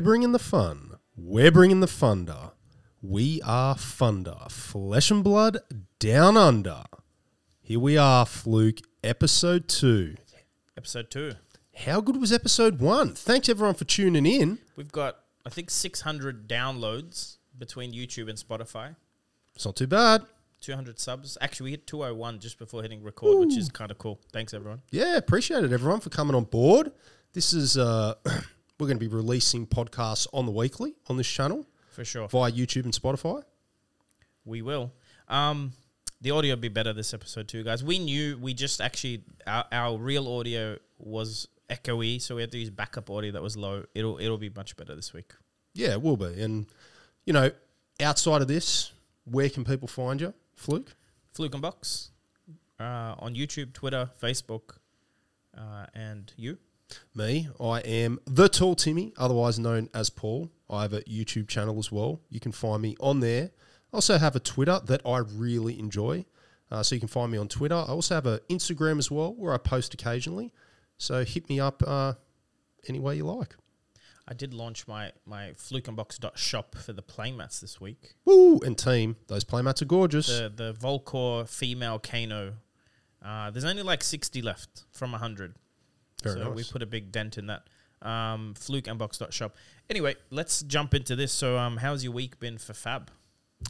We're bringing the fun. We're bringing the funder. We are funder. Flesh and blood down under. Here we are, Fluke, episode two. Episode two. How good was episode one? Thanks everyone for tuning in. We've got, I think, 600 downloads between YouTube and Spotify. It's not too bad. 200 subs. Actually, we hit 201 just before hitting record, which is kind of cool. Thanks, everyone. Yeah, appreciate it, everyone, for coming on board. This is uh, we're going to be releasing podcasts on the weekly on this channel For sure. via YouTube and Spotify. We will. Um, the audio will be better this episode too, guys. We knew we just actually our, our real audio was echoey, so we had to use backup audio that was low. It'll it'll be much better this week. Yeah, it will be. And you know, outside of this, where can people find you, Fluke? Fluke and Box uh, on YouTube, Twitter, Facebook, uh, and you. Me, I am the Tall Timmy, otherwise known as Paul. I have a YouTube channel as well. You can find me on there. I also have a Twitter that I really enjoy. Uh, so you can find me on Twitter. I also have an Instagram as well where I post occasionally. So hit me up uh, any way you like. I did launch my my flukeandbox.shop for the playmats this week. Woo! And team, those playmats are gorgeous. The the Volcor female Kano. Uh, there's only like 60 left from 100. Very so nice. we put a big dent in that. Um, flukeandbox.shop. Anyway, let's jump into this. So, um, how's your week been for Fab?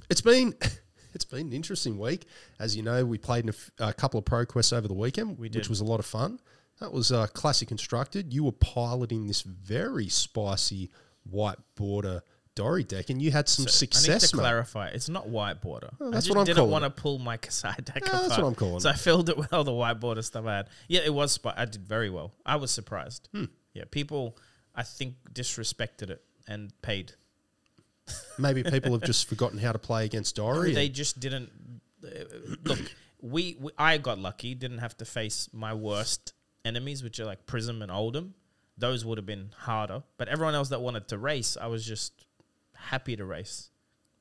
It's been it's been an interesting week. As you know, we played in a, f- a couple of pro quests over the weekend, We which was a lot of fun. That was uh, classic constructed. You were piloting this very spicy white border Dory deck, and you had some So I need success, to mate. clarify. It's not white border. Oh, I that's just what I'm didn't calling want to pull my Kasai deck Yeah, that's what I'm calling So. I filled it with all the white border stuff I had. Yeah, it was. Spi- I did very well. I was surprised. Hmm. Yeah, people, I think, disrespected it and paid. Maybe people have just forgotten how to play against Dory. They and- just didn't uh, look. We, we I got lucky. Didn't have to face my worst enemies, which are like Prism and Oldhim. Those would have been harder. But everyone else that wanted to race, I was just happy to race,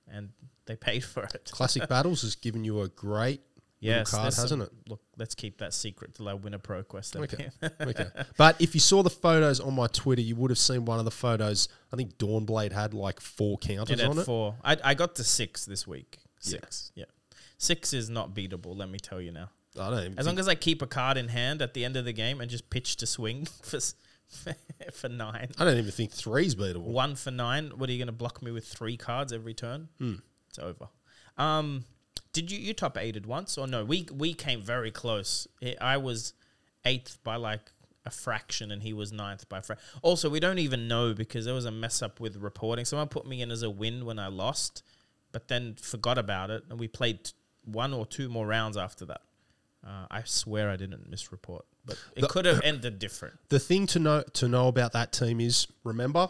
and they paid for it. Classic Battles has given you a great Yes, card, hasn't it? Look, let's keep that secret till I win a pro quest. Okay. Okay. But if you saw the photos on my Twitter, you would have seen one of the photos. I think Dawnblade had like four counters it had on it. four. I, I got to six this week. Six. Yeah. Six is not beatable. Let me tell you now. I don't even As long as I keep a card in hand at the end of the game and just pitch to swing for for nine. I don't even think three's beatable. One for nine. What are you going to block me with three cards every turn? Hmm. It's over. Um, did you you top eighted once or no? We we came very close. I- I was eighth by like a fraction, and he was ninth by fraction. Also, we don't even know because there was a mess up with reporting. Someone put me in as a win when I lost, but then forgot about it, and we played one or two more rounds after that. Uh, I swear I didn't misreport, but it The- could have ended different. The thing to know to know about that team is remember,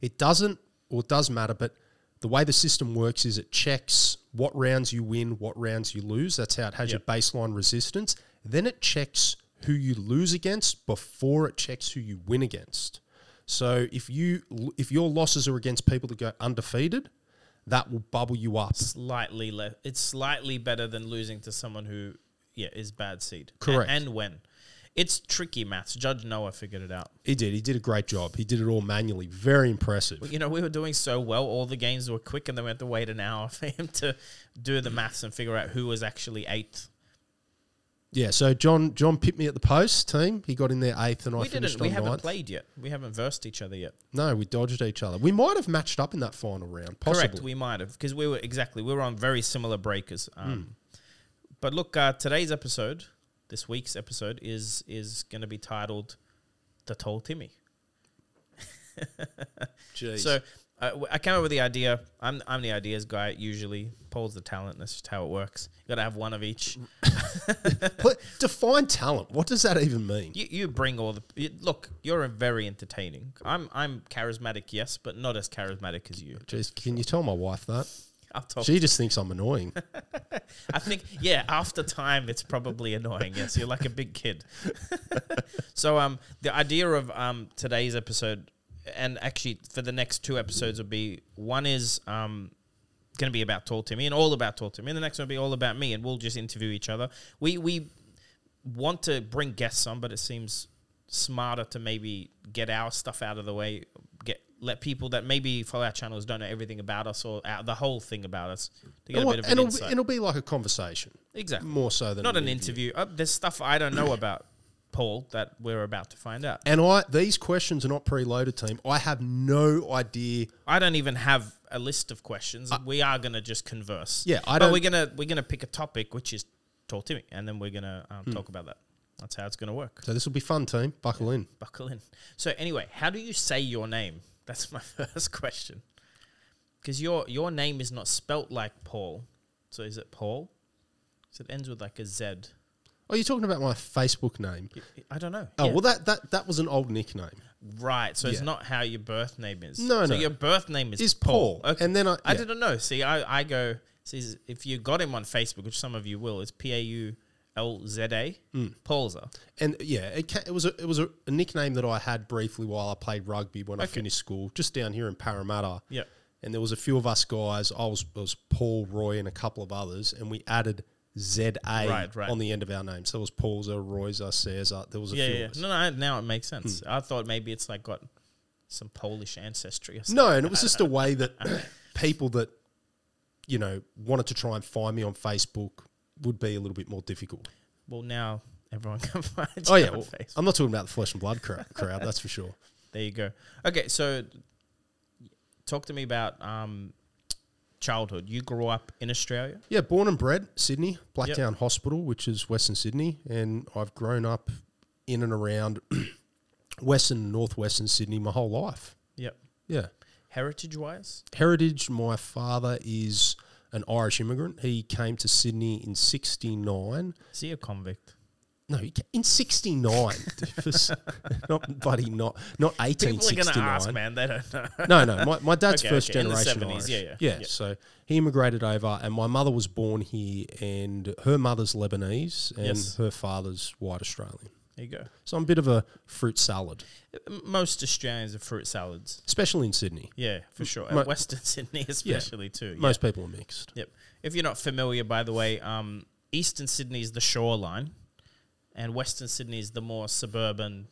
it doesn't or it does matter, but the way the system works is it checks what rounds you win, what rounds you lose. That's how it has Yep. your baseline resistance. Then it checks who you lose against before it checks who you win against. So if you if your losses are against people that go undefeated, that will bubble you up. slightly less. It's slightly better than losing to someone who, yeah, is bad seed. A- Correct. And, when. It's tricky maths. Judge Noah figured it out. He did. He did a great job. He did it all manually. Very impressive. You know, we were doing so well. All the games were quick, and then we had to wait an hour for him to do the maths and figure out who was actually eighth. Yeah, so John John pipped me at the post team. He got in there eighth, and I we finished didn't. We on haven't ninth. played yet. We haven't versed each other yet. No, we dodged each other. We might have matched up in that final round, possibly. Correct. We might have because we were exactly we were on very similar breakers. Um, But look, uh, today's episode, this week's episode, is is going to be titled "The Tall Timmy." Jeez. So uh, I came up with the idea. I'm I'm the ideas guy usually. Paul's the talent. That's just how it works. You got to have one of each. Define talent. What does that even mean? You, you bring all the you, look. You're a very entertaining. I'm I'm charismatic, yes, but not as charismatic as you. Jeez, can you tell my wife that? I'll talk. She just thinks I'm annoying. I think yeah. After time, it's probably annoying. Yes, you're like a big kid. so um, the idea of um today's episode, and actually for the next two episodes will be one is um going to be about Tall Timmy and all about Tall Timmy, and the next one will be all about me, and we'll just interview each other. We we want to bring guests on, but it seems smarter to maybe get our stuff out of the way, let people that maybe follow our channels don't know everything about us or our, the whole thing about us to get And, a what- bit of an it'll, insight. be, it'll be like a conversation exactly. more so than Not an interview. Uh, there's stuff I don't know about Paul that we're about to find out. And I these questions are not preloaded, team. I have no idea. I don't even have a list of questions. we are gonna just converse. Yeah, I but don't- we're gonna we're gonna pick a topic which is Tall Timmy, and then we're gonna um, Hmm. talk about that. That's how it's gonna work. So this will be fun, team. Buckle in. Buckle in. So anyway, how do you say your name? That's my first question. Because your your name is not spelt like Paul. So is it Paul? So it ends with like a Z. Oh, you're talking about my Facebook name. I don't know. Oh, Yeah. well, that, that that was an old nickname. Right. So it's not how your birth name is. No, so no. your birth name is, Is Paul. Paul. Okay. And then I- I didn't know. See, I, I go, see, if you got him on Facebook, which some of you will, it's P A U L Z A, Mm. Paulza. And yeah, it, ca- it was a, it was a, a nickname that I had briefly while I played rugby when I Okay. finished school, just down here in Parramatta. Yep. And there was a few of us guys. I was it was Paul, Roy, and a couple of others, and we added Z A Right, right. on the end of our names. So it was Paul's, Roy's, Caesar. There was a Yeah, few yeah. of us. No, no, now it makes sense. I thought maybe it's like got some Polish ancestry or something. No, and it was just a way that people that you know wanted to try and find me on Facebook would be a little bit more difficult. Well, now everyone can find Oh yeah, on well. I'm not talking about the flesh and blood crowd, that's for sure. There you go. Okay, so talk to me about um, childhood. You grew up in Australia. Yeah, born and bred Sydney, Blacktown Hospital, which is Western Sydney, and I've grown up in and around Western and Northwestern Sydney my whole life. Yep. Yeah, Heritage wise, heritage. My father is an Irish immigrant. He came to Sydney in '69. is he a convict? No, in '69. doofus. not buddy, not not People are 1869. going to ask, man. They don't know. No, no. My, my dad's Okay, first okay, generation 70s, Irish. yeah, yeah, yeah. yeah. So he immigrated over, and my mother was born here, and her mother's Lebanese, and Yes. her father's white Australian. There you go. So I'm a bit of a fruit salad, Most Australians are fruit salads. especially in Sydney. Yeah, for sure. Mo- And Western Sydney, especially too. Yeah. Most people are mixed. Yep. If you're not familiar, by the way, um, Eastern Sydney is the shoreline, and Western Sydney is the more suburban.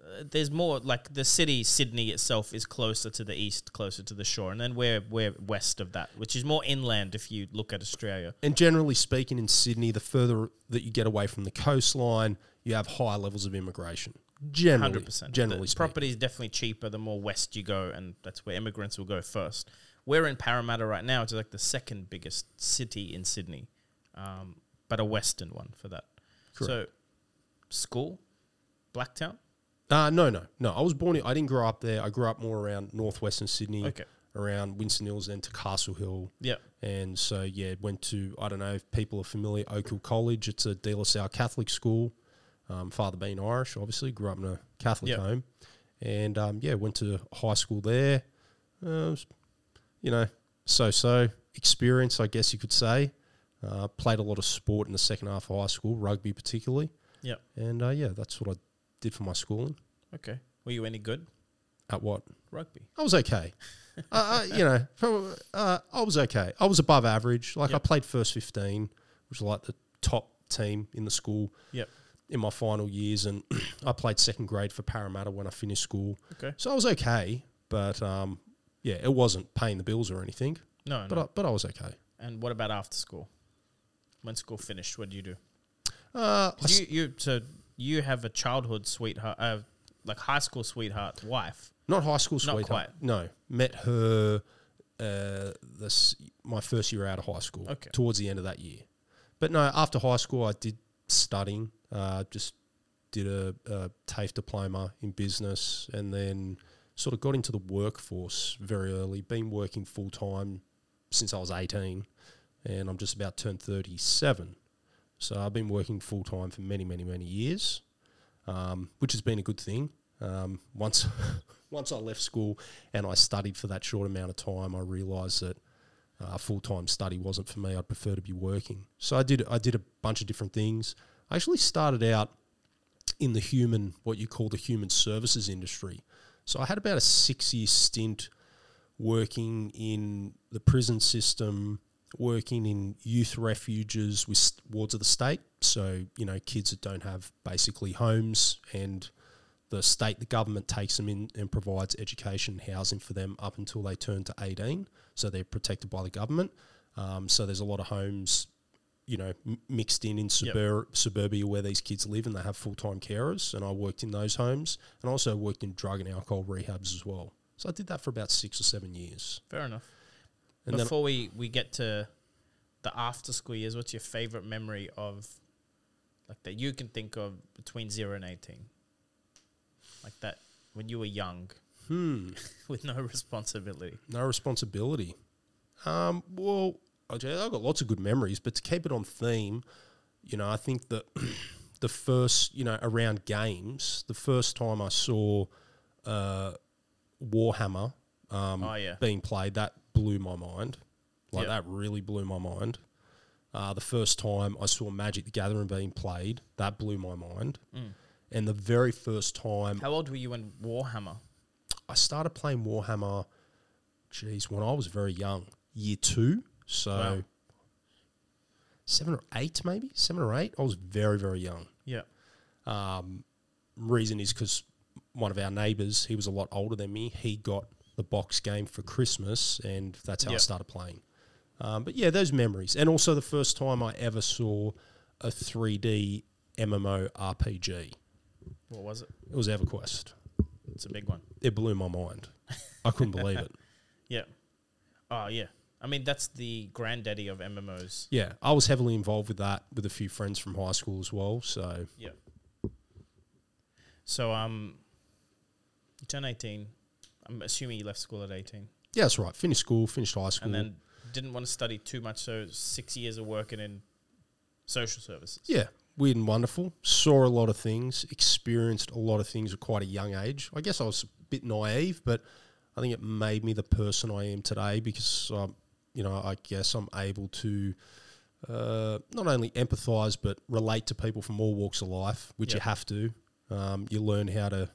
Uh, there's more like the city Sydney itself is closer to the east, closer to the shore, and then we're we're west of that, which is more inland. If you look at Australia, And generally speaking, in Sydney, the further that you get away from the coastline, you have higher levels of immigration. Generally, hundred percent. generally the speaking. property is definitely cheaper the more west you go, and that's where immigrants will go first. We're in Parramatta right now. It's like the second biggest city in Sydney, um, but a western one for that. So, school, Blacktown. Uh, no, no, no. I was born. In, I didn't grow up there. I grew up more around northwestern Sydney, Okay. around Winston Hills, then to Castle Hill. Yeah. And so, yeah, went to, I don't know if people are familiar, Oakhill College. It's a De La Salle Catholic school. Um, father being Irish, obviously, grew up in a Catholic Yeah. home. And, um, yeah, went to high school there. Uh, was, you know, so so experience, I guess you could say. Uh, played a lot of sport in the second half of high school, rugby particularly. Yeah. And, uh, yeah, that's what I did for my schooling. Okay. Were you any good? At what? Rugby. I was okay. uh, you know, from, uh, I was okay. I was above average. Like I played first fifteen, which was like the top team in the school Yep. In my final years, and I played second grade for Parramatta when I finished school. Okay. So I was okay, but um, yeah, it wasn't paying the bills or anything. No, But no. I, but I was okay. and what about after school? When school finished, what did you do? Uh, I 'Cause s- you, you, so you have a childhood sweetheart, uh, like high school sweetheart wife. not high school Not sweetheart. quite. No, met her uh, this my first year out of high school. Okay. Towards the end of that year, but no, after high school I did studying. Uh, just did a, a TAFE diploma in business, and then sort of got into the workforce very early. Been working full time since I was eighteen, and I'm just about turned thirty seven. So I've been working full time for many, many, many years, um, which has been a good thing. Um, once, once I left school and I studied for that short amount of time, I realised that uh, full time study wasn't for me. I'd prefer to be working. So I did. I did a bunch of different things. I actually started out in the human, what you call the human services industry. So I had about a six year stint working in the prison system, working in youth refuges with wards of the state. So, you know, kids that don't have basically homes and the state, the government takes them in and provides education, and housing for them up until they turn to 18. So they're protected by the government. Um, so there's a lot of homes, you know, m- mixed in in subur- suburbia where these kids live and they have full time carers. And I worked in those homes and I also worked in drug and alcohol rehabs as well. So I did that for about six or seven years. Fair enough. And Before we, we get to the after school years, what's your favorite memory of like that you can think of between zero and eighteen? Like that when you were young hmm, with no responsibility. no responsibility. Um, well, I've got lots of good memories, but to keep it on theme, you know, I think that the first, you know, around games, the first time I saw uh, Warhammer um, Oh, yeah. being played, that blew my mind. Like Yeah. that really blew my mind. Uh, the first time I saw Magic the Gathering being played, that blew my mind. And the very first time Mm. How old were you when Warhammer? I started playing Warhammer, geez, when I was very young, year two. So Wow. seven or eight, maybe seven or eight. I was very, very young. Yeah. Um, reason is because one of our neighbours, he was a lot older than me. He got the box game for Christmas, and that's how I started playing. Um, but yeah, those memories, and also the first time I ever saw a 3D MMO RPG. What was it? It was EverQuest. It's a big one. It blew my mind. I couldn't believe it. Yeah. Oh yeah. I mean that's the granddaddy of MMOs. Yeah, I was heavily involved with that with a few friends from high school as well. So Yeah. So um, you turn eighteen. I'm assuming you left school at eighteen, yeah, that's right. Finished school, finished high school. and then didn't want to study too much. So six years of working in social services. yeah, weird and wonderful. Saw a lot of things, experienced a lot of things at quite a young age. I guess I was a bit naive, but I think it made me the person I am today because, um, you know, I guess I'm able to uh, not only empathise but relate to people from all walks of life, which you have to. Um, you learn how to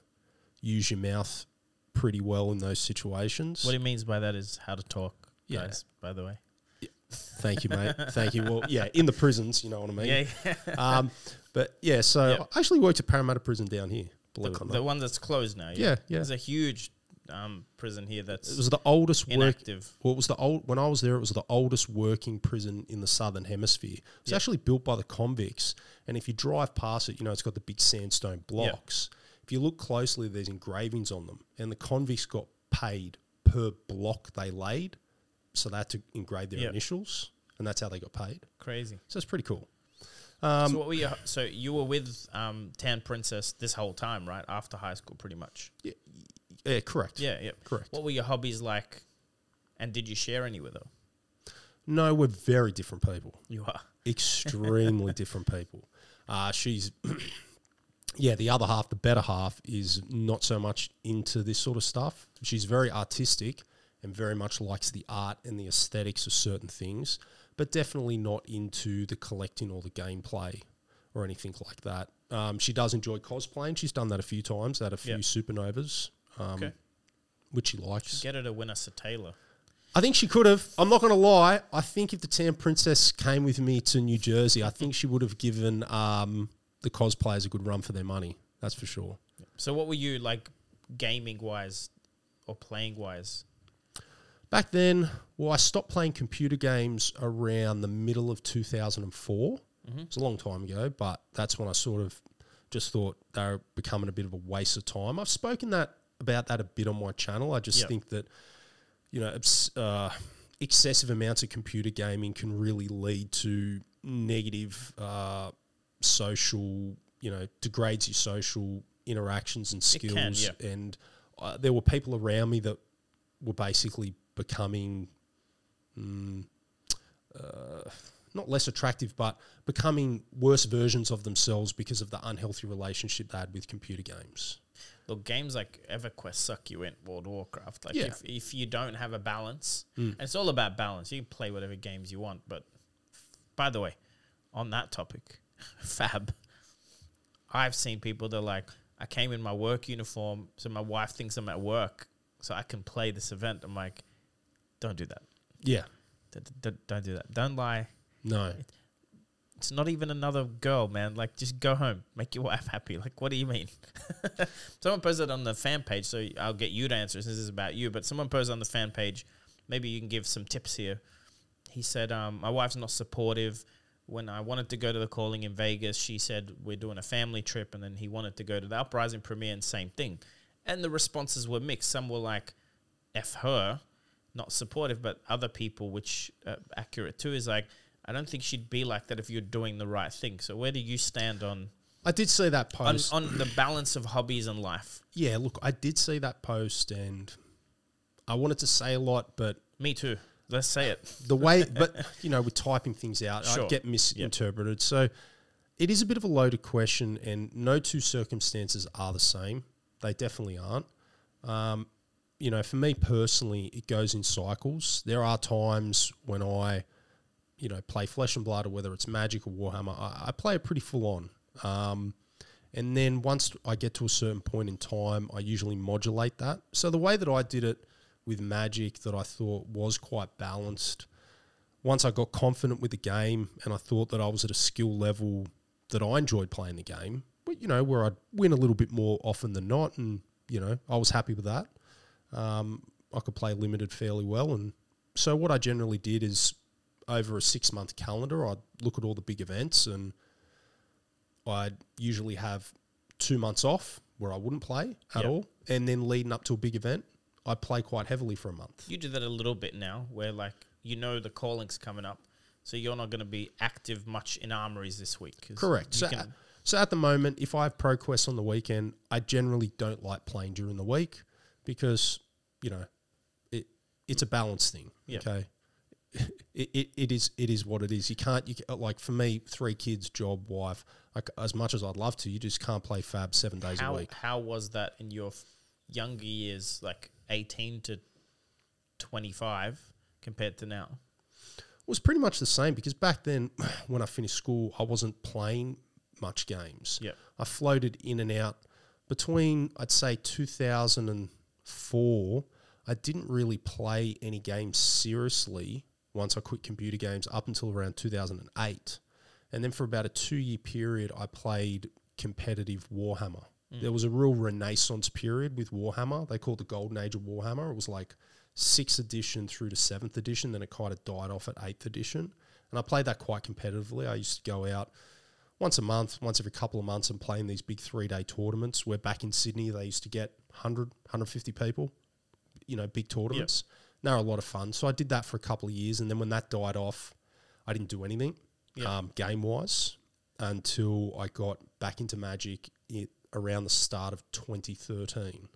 use your mouth pretty well in those situations. What he means by that is how to talk, Yeah. guys. By the way. Thank you, mate. Thank you. Well, yeah, in the prisons, you know what I mean. Yeah. Um, but yeah, so Yeah. I actually worked at Parramatta Prison down here. the, it the one that's closed now. Yeah, yeah. There's a huge um, prison here that's It was the oldest work. inactive. Well, it was the old when I was there. It was the oldest working prison in the southern hemisphere. It's Yeah. actually built by the convicts, and if you drive past it, you know it's got the big sandstone blocks. If you look closely, there's engravings on them, and the convicts got paid per block they laid, so they had to engrave their Yeah. initials, and that's how they got paid. Crazy. So it's pretty cool. Um, so what were you? So you were with um, Tan Princess this whole time, right? After high school, pretty much. yeah, correct. Yeah, yeah. correct. What were your hobbies like? And did you share any with her? No, we're very different people. You are. extremely different people. Uh, she's, yeah, the other half, the better half, is not so much into this sort of stuff. She's very artistic and very much likes the art and the aesthetics of certain things, but definitely not into the collecting or the gameplay or anything like that. Um, she does enjoy cosplaying. She's done that a few times at a few Yep. supernovas, um, Okay. which she likes. Get her to win us a Taylor. I think she could have. I'm not going to lie. I think if the Tan Princess came with me to New Jersey, I think she would have given um, the cosplayers a good run for their money. That's for sure. So what were you like, gaming wise, or playing wise? Back then, well, I stopped playing computer games around the middle of 2004. It's a long time ago, but that's when I sort of just thought they were becoming a bit of a waste of time. I've spoken that about that a bit on my channel. I just Yep. think that you know uh, excessive amounts of computer gaming can really lead to negative uh, social. You know, degrades your social interactions and skills. can, yeah. And uh, there were people around me that were basically becoming mm, uh, not less attractive, but becoming worse versions of themselves because of the unhealthy relationship they had with computer games. Look, games like EverQuest suck you in World of Warcraft. Like Yeah. if, if you don't have a balance, and it's all about balance. You can play whatever games you want, but by the way, on that topic, Fab, I've seen people that are like, I came in my work uniform, so my wife thinks I'm at work, so I can play this event. I'm like, don't do that. Yeah, D- d- Don't do that. Don't lie. no, It's not even another girl, man. Like, just go home, make your wife happy. Like, what do you mean? someone posted on the fan page, so I'll get you to answer since this is about you. But someone posted on the fan page. Maybe you can give some tips here. He said, um, "My wife's not supportive." When I wanted to go to the calling in Vegas, she said we're doing a family trip, and then he wanted to go to the Uprising premiere, and same thing. And the responses were mixed. Some were like, "F her," not supportive, but other people, which uh, accurate too, is like, I don't think she'd be like that if you're doing the right thing. So where do you stand on I did see that post. on the balance of hobbies and life? yeah, look, I did see that post, and I wanted to say a lot, but Me too. Let's say it. the way, but you know, with typing things out, Sure. I get misinterpreted. So it is a bit of a loaded question, and no two circumstances are the same. They definitely aren't. Um, you know, for me personally, it goes in cycles. There are times when I, you know, play Flesh and Blood, or whether it's Magic or Warhammer, I, I play it pretty full on. Um, and then once I get to a certain point in time, I usually modulate that. So the way that I did it with Magic, that I thought was quite balanced. Once I got confident with the game, and I thought that I was at a skill level that I enjoyed playing the game, but you know where I'd win a little bit more often than not, and you know I was happy with that. Um, I could play limited fairly well, and so what I generally did is over a six month calendar, I'd look at all the big events, and I'd usually have two months off where I wouldn't play at Yep. all, and then leading up to a big event, I'd play quite heavily for a month. You do that a little bit now, where like you know the calling's coming up, so you're not going to be active much in armories this week. Correct. So, can- so at the moment, if I have pro quests on the weekend, I generally don't like playing during the week because you know it it's a balance thing. Yep. Okay. It, it, it is it is what it is. You can't you ca- like for me three kids job wife like as much as I'd love to you just can't play Fab seven days a how week. how was that in your younger years, like 18 to 25, compared to now? It was pretty much the same because back then when I finished school I wasn't playing much games. Yep. I floated in and out between I'd say 2004. I didn't really play any games seriously once I quit computer games up until around 2008. And then for about a two year period, I played competitive Warhammer. Mm. There was a real renaissance period with Warhammer. They called it the Golden Age of Warhammer. It was like sixth edition through to seventh edition. Then it kind of died off at eighth edition. And I played that quite competitively. I used to go out once a month, once every couple of months, and playing these big three day tournaments. Where back in Sydney, they used to get 100, 150 people, you know, big tournaments. They were a lot of fun. So I did that for a couple of years. And then when that died off, I didn't do anything Yep. um, game wise until I got back into Magic it, around the start of 2013.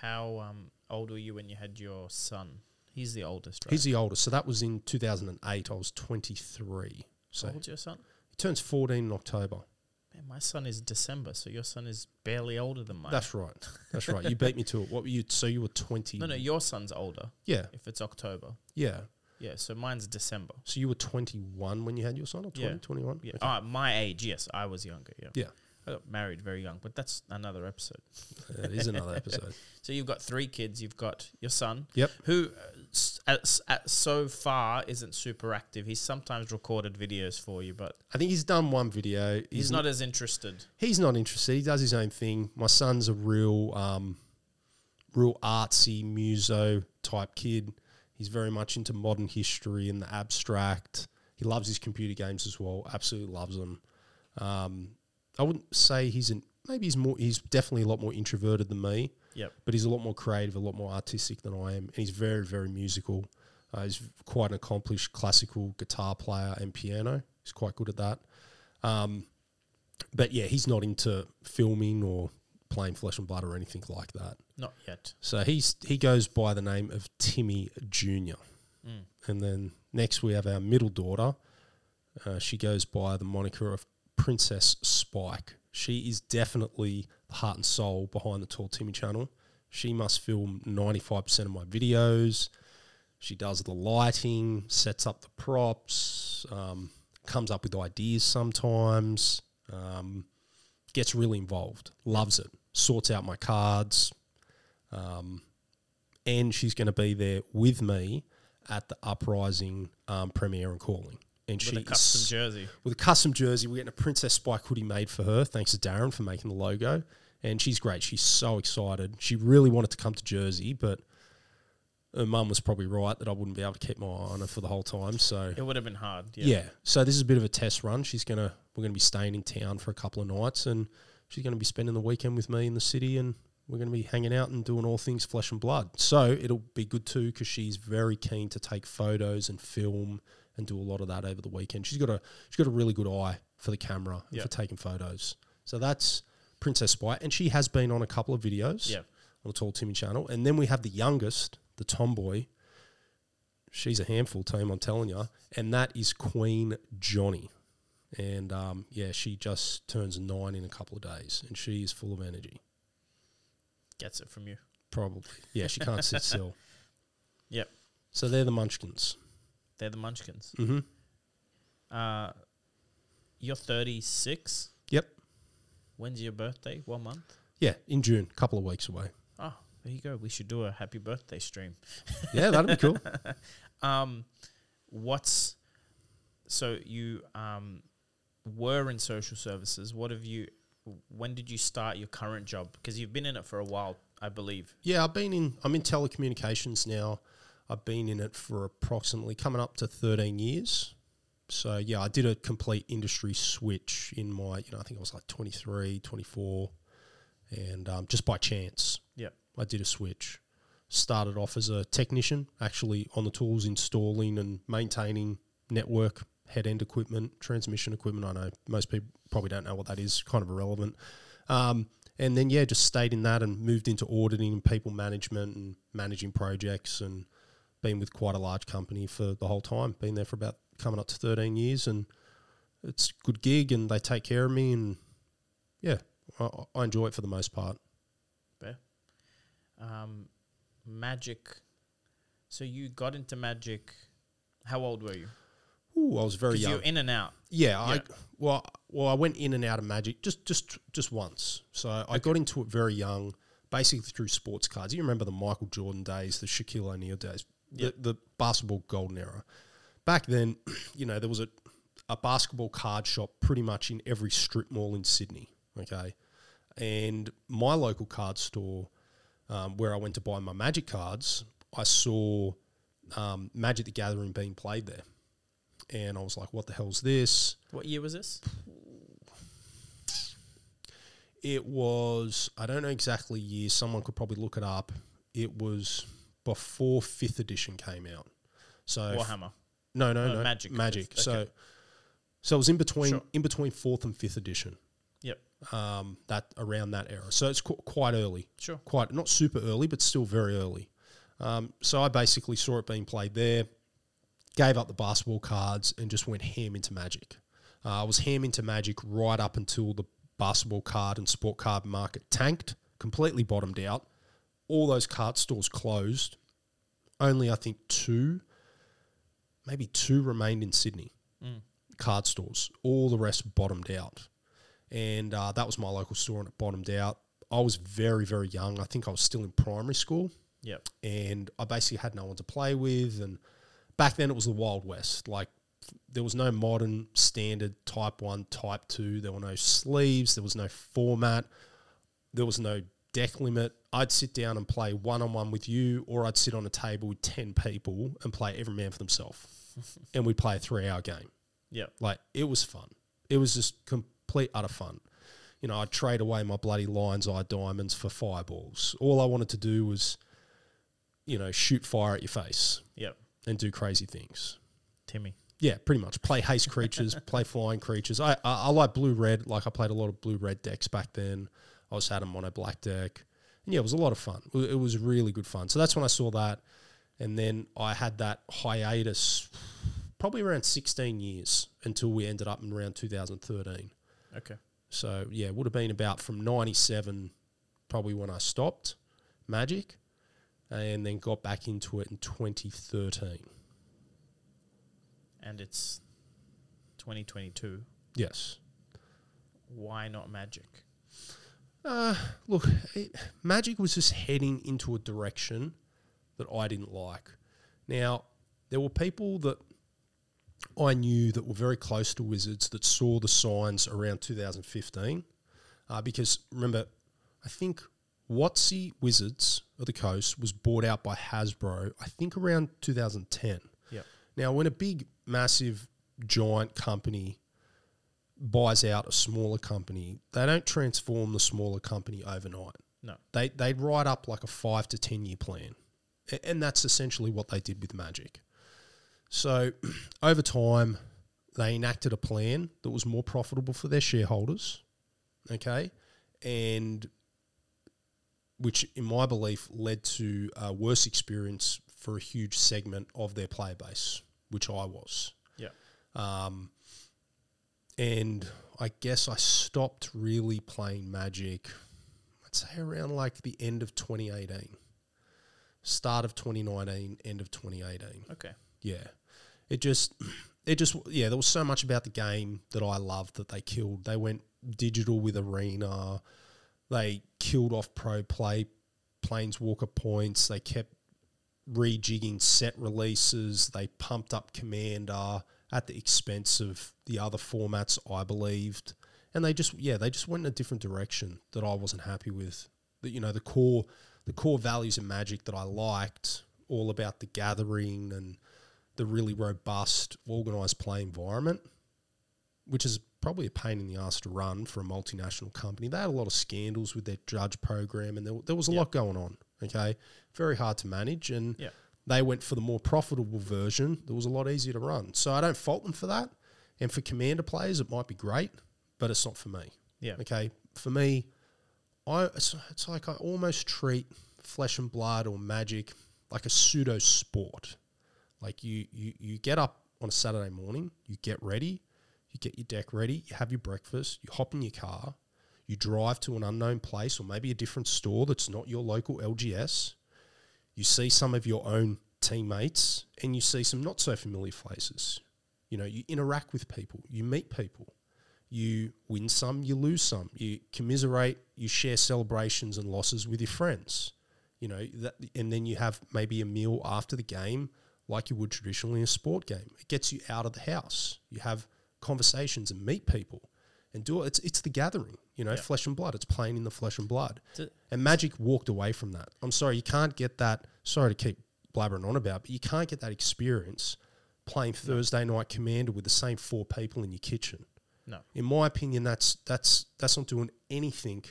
How um, old were you when you had your son? He's the oldest, right? He's the oldest. So that was in 2008. I was 23. So How old's your son? He turns 14 in October. Man, my son is December, so your son is barely older than mine. That's right. That's right. You beat me to it. What were you? So you were 20. no, no, your son's older. Yeah. If it's October, Yeah. yeah. So mine's December. So you were 21 when you had your son, or 20, Yeah. 21? Yeah. Okay. Ah, my age, yes, I was younger. Yeah. Yeah. I got married very young, but that's another episode. That is another episode. So you've got three kids. You've got your son, Yep. who uh, at, at so far isn't super active. He's sometimes recorded videos for you, but I think he's done one video. he's, He's, not as interested. He's not interested. He does his own thing. My son's a real, um, real artsy muso type kid. He's very much into modern history and the abstract. He loves his computer games as well. Absolutely loves them. Um, I wouldn't say he's an maybe he's more. He's definitely a lot more introverted than me. Yep. but he's a lot more creative, a lot more artistic than I am, and he's very, very musical. Uh, he's quite an accomplished classical guitar player and piano. He's quite good at that. Um, but yeah, he's not into filming or playing flesh and blood or anything like that. Not yet. So he's he goes by the name of Timmy Junior, Mm. and then next we have our middle daughter. Uh, she goes by the moniker of Princess Spike. She is definitely heart and soul behind the Tall Timmy channel. She must film 95% of my videos. She does the lighting, sets up the props, um, comes up with ideas sometimes, um, gets really involved, loves it, sorts out my cards. Um, and she's going to be there with me at the Uprising um, premiere and calling. And With she a custom is, jersey. with a custom jersey. We're getting a Princess Spike hoodie made for her. Thanks to Darren for making the logo. And she's great. She's so excited. She really wanted to come to Jersey, but her mum was probably right that I wouldn't be able to keep my eye on her for the whole time. So It would have been hard. Yeah. yeah. So this is a bit of a test run. She's gonna we're gonna be staying in town for a couple of nights, and she's gonna be spending the weekend with me in the city, and we're gonna be hanging out and doing all things flesh and blood. So it'll be good too because she's very keen to take photos and film and do a lot of that over the weekend. She's got a she's got a really good eye for the camera and Yeah. for taking photos. So that's Princess Spike, and she has been on a couple of videos Yeah. on the Tall Timmy channel. And then we have the youngest, the tomboy. She's a handful, team, I'm telling you. And that is Queen Johnny. And um, yeah, she just turns nine in a couple of days, and she is full of energy. Gets it from you. Probably, yeah. She can't sit still. Yep. So they're the Munchkins. They're the Munchkins. Mm-hmm. Uh, you're 36. Yep. When's your birthday? What month? Yeah, in June, a couple of weeks away. Oh, there you go. We should do a happy birthday stream. Yeah, that'd be cool. Um, what's so you um were in social services? What have you? When did you start your current job? Because you've been in it for a while, I believe. Yeah, I've been in. I'm in telecommunications now. I've been in it for approximately coming up to 13 years. So yeah, I did a complete industry switch in my. You know, I think I was like 23, 24, and um, just by chance, Yeah. I did a switch. Started off as a technician, actually on the tools, installing and maintaining network head end equipment, transmission equipment. I know most people probably don't know what that is, kind of irrelevant. Um, and then, yeah, just stayed in that and moved into auditing and people management and managing projects and been with quite a large company for the whole time. Been there for about coming up to 13 years and it's a good gig and they take care of me and yeah, I, I enjoy it for the most part. Fair. Um, magic. So you got into magic. How old were you? Ooh, I was very young. you're in and out. Yeah, I well, well, I went in and out of Magic just just just once. So I got into it very young, basically through sports cards. You remember the Michael Jordan days, the Shaquille O'Neal days, Yeah. the, the basketball golden era. Back then, you know, there was a a basketball card shop pretty much in every strip mall in Sydney. Okay, and my local card store, um, where I went to buy my Magic cards, I saw um, Magic the Gathering being played there. And I was like, what the hell's this? What year was this? It was, I don't know exactly years. Someone could probably look it up. It was before fifth edition came out. So Warhammer. no, no, Oh, no, Magic. Magic. Okay. So, so it was in between, Sure. in between fourth and fifth edition. Yep. Um, that around that era. So it's qu- quite early. Sure. Quite not super early, but still very early. Um, so I basically saw it being played there. Gave up the basketball cards and just went ham into Magic. Uh, I was ham into Magic right up until the basketball card and sport card market tanked, completely bottomed out. All those card stores closed. Only I think two, maybe two remained in Sydney. Mm. Card stores. All the rest bottomed out, and uh, that was my local store, and it bottomed out. I was very very young. I think I was still in primary school Yep. and I basically had no one to play with. And back then it was the Wild West. Like there was no modern standard Type One, Type Two. There were no sleeves. There was no format. There was no deck limit. I'd sit down and play one on one with you, or I'd sit on a table with ten people and play every man for themselves, and we'd play a three hour game. Yeah. Like it was fun. It was just complete utter fun. You know, I'd trade away my bloody lion's eye diamonds for fireballs. All I wanted to do was, you know, shoot fire at your face Yep. and do crazy things. Timmy. Yeah, pretty much. Play haste creatures, play flying creatures. I, I I like blue red. Like I played a lot of blue red decks back then. I was had a mono black deck, and yeah, it was a lot of fun. It was really good fun. So that's when I saw that, and then I had that hiatus, probably around sixteen years until we ended up in around 2013. Okay. So yeah, it would have been about from '97, probably when I stopped Magic, and then got back into it in 2013. And it's 2022. Yes. Why not magic? Uh, look, it, Magic was just heading into a direction that I didn't like. Now, there were people that I knew that were very close to Wizards that saw the signs around 2015. Uh, because remember, I think WotC Wizards of the Coast was bought out by Hasbro, I think around 2010. Yep. Now, when a big, massive, giant company buys out a smaller company, they don't transform the smaller company overnight. No. They they'd write up like a five to ten year plan, and that's essentially what they did with Magic. So, over time, they enacted a plan that was more profitable for their shareholders. Okay, and which, in my belief, led to a worse experience for a huge segment of their player base, which I was. Yeah. Um, and I guess I stopped really playing Magic, I'd say around like the end of 2018, start of 2019, end of 2018. Okay. Yeah. It just, it just, yeah, there was so much about the game that I loved that they killed. They went digital with Arena. They killed off pro play, Planeswalker points. They kept rejigging set releases. They pumped up Commander at the expense of the other formats, I believed. And they just, yeah, they just went in a different direction that I wasn't happy with. That you know, the core, the core values of Magic that I liked, all about the gathering and the really robust, organized play environment, which is probably a pain in the ass to run for a multinational company. They had a lot of scandals with their judge program, and there, there was a Yeah. lot going on. Okay, very hard to manage, and Yeah. They went for the more profitable version that was a lot easier to run. So I don't fault them for that. And for commander players, it might be great, but it's not for me. Yeah. Okay, for me, I it's, it's like I almost treat flesh and blood or magic like a pseudo sport. Like you, you, you get up on a Saturday morning, you get ready, you get your deck ready, you have your breakfast, you hop in your car, you drive to an unknown place or maybe a different store that's not your local LGS. You see some of your own teammates and you see some not so familiar faces. You know, you interact with people, you meet people, you win some, you lose some, you commiserate, you share celebrations and losses with your friends. You know, that, and then you have maybe a meal after the game, like you would traditionally in a sport game. It gets you out of the house. You have conversations and meet people, and do it. It's it's the gathering. You know, Yeah. flesh and blood. It's playing in the flesh and blood. And Magic walked away from that. I'm sorry, you can't get that. Sorry to keep blabbering on about, but you can't get that experience playing Thursday night Commander with the same four people in your kitchen. No. In my opinion, that's that's that's not doing anything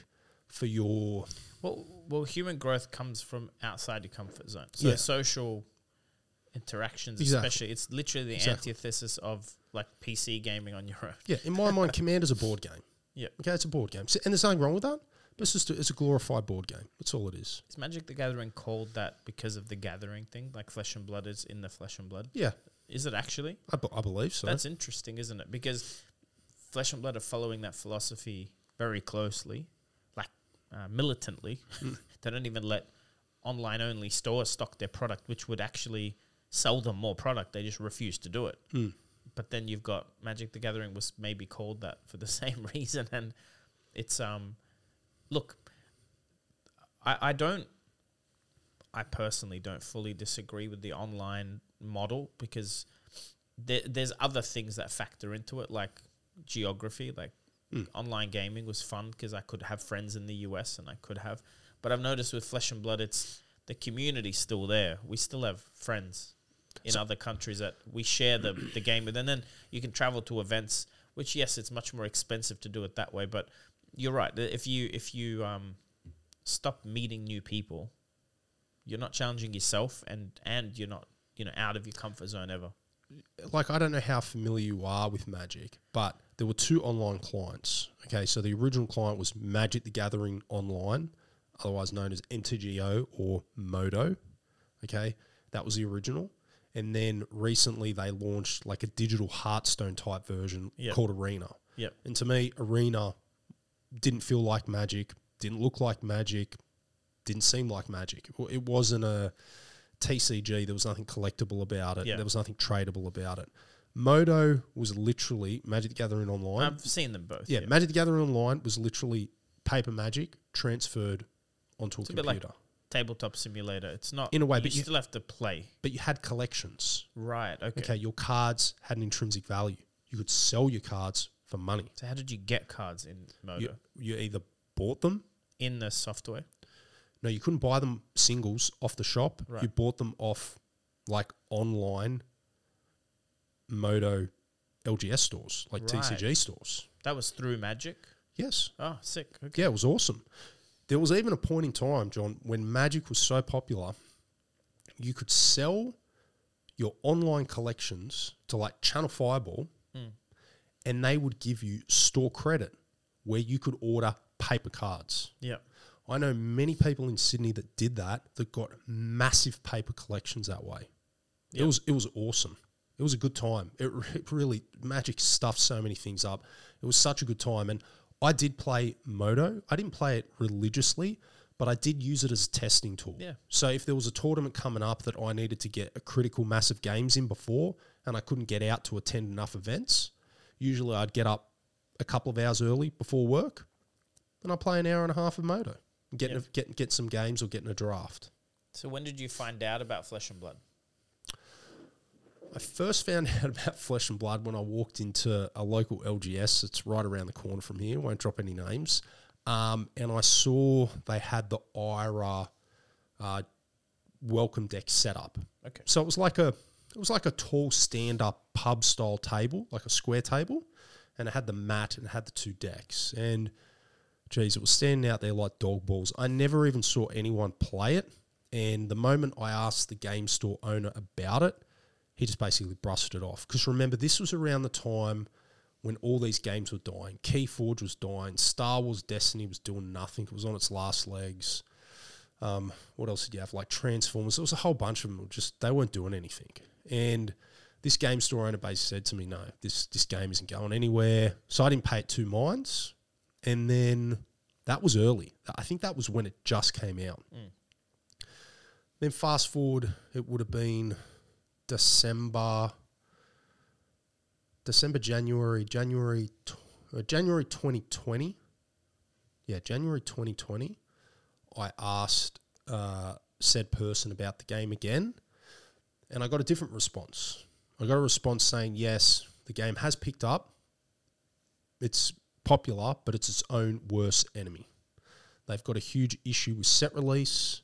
for your Well, well, human growth comes from outside your comfort zone. So Yeah. social interactions, Exactly. especially, it's literally the Exactly. antithesis of like PC gaming on your own. yeah. In my mind, Commander's a board game. Yeah. Okay, it's a board game, So- and there's nothing wrong with that. But it's just a, it's a glorified board game. That's all it is. Is Magic the Gathering called that because of the gathering thing? Like flesh and blood is in the flesh and blood? Yeah, Is it actually? I, I believe so. That's interesting, isn't it? Because flesh and blood are following that philosophy very closely, like uh, militantly. they don't even let online only stores stock their product, which would actually sell them more product. They just refuse to do it. Hmm. But then you've got Magic the Gathering was maybe called that for the same reason, and it's um, look, I I don't. I personally don't fully disagree with the online model because there, there's other things that factor into it, like geography. Like Mm. online gaming was fun because I could have friends in the US and I could have. But I've noticed with Flesh and Blood, it's the community's still there. We still have friends in So- other countries that we share the, the game with. And then you can travel to events, which, yes, it's much more expensive to do it that way. But you're right. If you, if you um, stop meeting new people, you're not challenging yourself and, and you're not you know out of your comfort zone ever. like I don't know how familiar you are with Magic, but there were two online clients. Okay, so the original client was Magic the Gathering Online, otherwise known as MTGO or Modo. Okay, that was the original. And then recently they launched like a digital Hearthstone type version Yep. called Arena. Yep. And to me, Arena didn't feel like Magic, didn't look like Magic, didn't seem like Magic. It wasn't a TCG. There was nothing collectible about it. Yeah. There was nothing tradable about it. Modo was literally Magic the Gathering Online. I've seen them both. yeah, Magic the Gathering Online was literally paper Magic transferred onto a It's a computer. like tabletop simulator. It's not In a way, You but you- still have to play. but you had collections. Right. Okay. Okay, your cards had an intrinsic value. You could sell your cards for money. So how did you get cards in Modo You, you either bought them. in the software? No, you couldn't buy them singles off the shop. Right. You bought them off like online Moto LGS stores, like Right. TCG stores. That was through Magic. Yes. Oh, sick. Okay. Yeah, it was awesome. There was even a point in time, John, when Magic was so popular, you could sell your online collections to like Channel Fireball, Hmm. and they would give you store credit where you could order paper cards. Yeah. I know many people in Sydney that did that that got massive paper collections that way. It was it was awesome. It was a good time. It, it really Magic stuffed so many things up. It was such a good time, and I did play Modo. I didn't play it religiously, but I did use it as a testing tool. Yeah. So if there was a tournament coming up that I needed to get a critical mass of games in before, and I couldn't get out to attend enough events, usually I'd get up a couple of hours early before work, and I play an hour and a half of Modo, get Yeah. get get some games or get in a draft. So when did you find out about Flesh and Blood? I first found out about Flesh and Blood when I walked into a local LGS. It's right around the corner from here. Won't drop any names. Um, and I saw they had the Ira uh, welcome deck set up. Okay. So it was like a it was like a tall stand up pub style table, like a square table, and it had the mat and it had the two decks. And geez, it was standing out there like dog balls. I never even saw anyone play it. And the moment I asked the game store owner about it, he just basically brushed it off. Because remember, this was around the time when all these games were dying. Keyforge was dying. Star Wars Destiny was doing nothing. It was on its last legs. Um, what else did you have? Like Transformers. There was a whole bunch of them. Just they weren't doing anything. And this game store owner basically said to me, "No, this this game isn't going anywhere." So I didn't pay it two minds. And then that was early. I think that was when it just came out. Then fast forward, it would have been December, December, January, January, uh, January 2020. Yeah, January 2020. I asked uh, said person about the game again, and I got a different response. I got a response saying, yes, the game has picked up. It's popular, but it's its own worst enemy. They've got a huge issue with set release.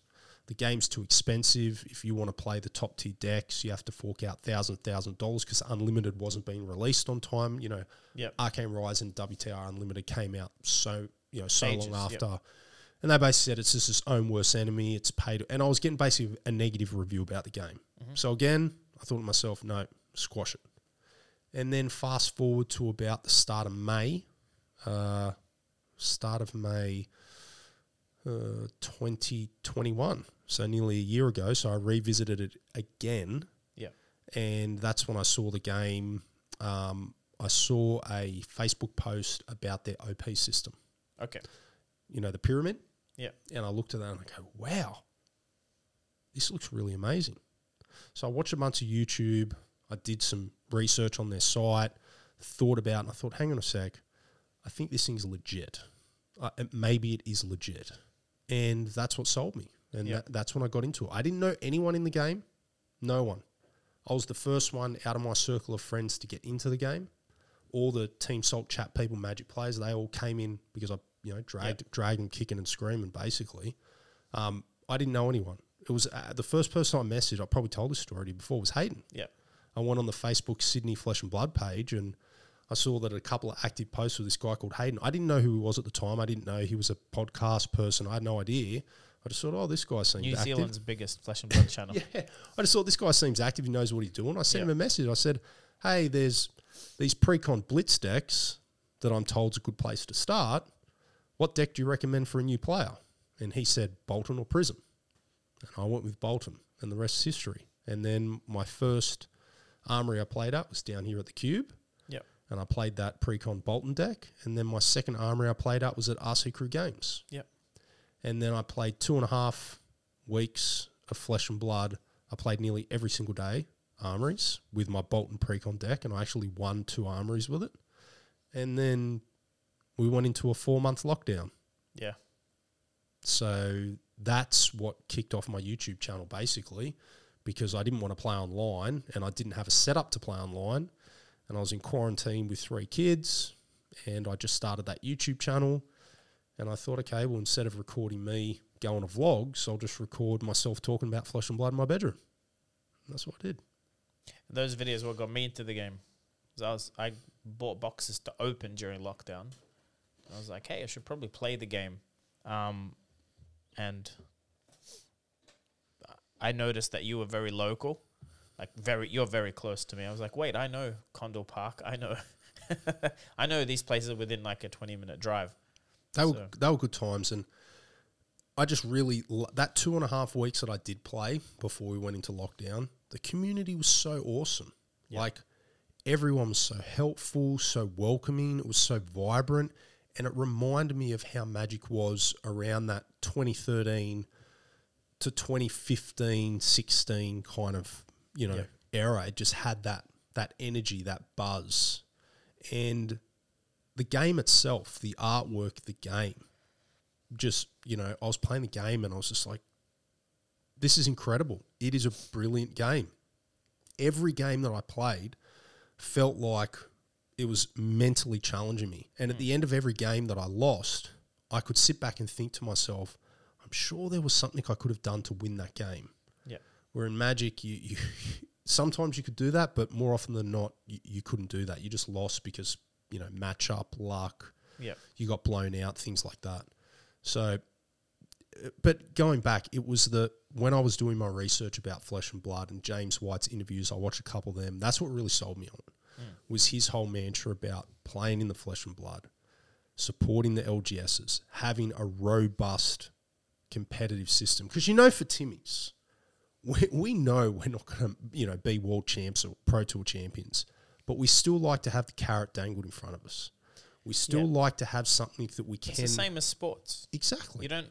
The game's too expensive. If you want to play the top tier decks, you have to fork out thousand thousand dollars because Unlimited wasn't being released on time. You know, Yep. Arcane Rise and WTR Unlimited came out so you know so Ages, long yep. after, and they basically said it's just its own worst enemy. It's paid, and I was getting basically a negative review about the game. So again, I thought to myself, no, squash it. And then fast forward to about the start of May, uh, start of May, uh, 2021. So nearly a year ago. So I revisited it again Yep. and that's when I saw the game. Um, I saw a Facebook post about their OP system, Okay. you know, the pyramid, Yep. and I looked at that and I go, wow, this looks really amazing. So I watched a bunch of YouTube. I did some research on their site, thought about, and I thought, hang on a sec, I think this thing's legit. Uh, maybe it is legit, and that's what sold me. And that, that's when I got into it. I didn't know anyone in the game, no one. I was the first one out of my circle of friends to get into the game. All the Team Salt chat people, Magic players, they all came in because I, you know, dragged, dragged them kicking and screaming. Basically, um, I didn't know anyone. It was uh, the first person I messaged. I probably told this story to before was Hayden. Yeah, I went on the Facebook Sydney Flesh and Blood page and I saw that a couple of active posts with this guy called Hayden. I didn't know who he was at the time. I didn't know he was a podcast person. I had no idea. I just thought, oh, this guy seems New active. Zealand's biggest Flesh and Blood channel. Yeah, I just thought this guy seems active. He knows what he's doing. I sent him a message. I said, "Hey, there's these pre-con blitz decks that I'm told's a good place to start. What deck do you recommend for a new player?" And he said, "Boltyn or Prism." And I went with Boltyn, and the rest is history. And then my first armory I played at was down here at the Cube, Yep. and I played that pre-con Boltyn deck. And then my second armory I played at was at RC Crew Games. Yep. And then I played two and a half weeks of Flesh and Blood. I played nearly every single day armories with my Boltyn Precon deck, and I actually won two armories with it. And then we went into a four month lockdown. Yeah. So that's what kicked off my YouTube channel basically because I didn't want to play online and I didn't have a setup to play online. And I was in quarantine with three kids and I just started that YouTube channel. And I thought, okay, well, instead of recording me going to vlogs, I'll just record myself talking about flesh and blood in my bedroom. And that's what I did. Those videos what got me into the game. I was I bought boxes to open during lockdown. I was like, hey, I should probably play the game. Um, and I noticed that you were very local, like very you're very close to me. I was like, wait, I know Condell Park. I know, I know these places are within like a twenty minute drive. They were So- they were good times, and I just really that two and a half weeks that I did play before we went into lockdown. The community was so awesome. Like everyone was so helpful, so welcoming. It was so vibrant, and it reminded me of how Magic was around that 2013 to 2015, 16 kind of you know era. It just had that that energy, that buzz, and the game itself, the artwork, the game, just, you know, I was playing the game and I was just like, this is incredible. It is a brilliant game. Every game that I played felt like it was mentally challenging me. And at hmm. the end of every game that I lost, I could sit back and think to myself, I'm sure there was something I could have done to win that game. Yeah, Where in Magic, you, you sometimes you could do that, but more often than not, you, you couldn't do that. You just lost because you know matchup, luck, yeah, you got blown out, things like that. So, uh, but going back, it was the when I was doing my research about Flesh and Blood and James White's interviews, I watched a couple of them. That's what really sold me on it. Was his whole mantra about playing in the Flesh and Blood, supporting the LGSs, having a robust competitive system. Because you know, for Timmy's, we, we know we're not going to you know be world champs or pro tour champions, but we still like to have the carrot dangled in front of us. We still Yeah. like to have something that we can. it's the same as sports. exactly. You don't.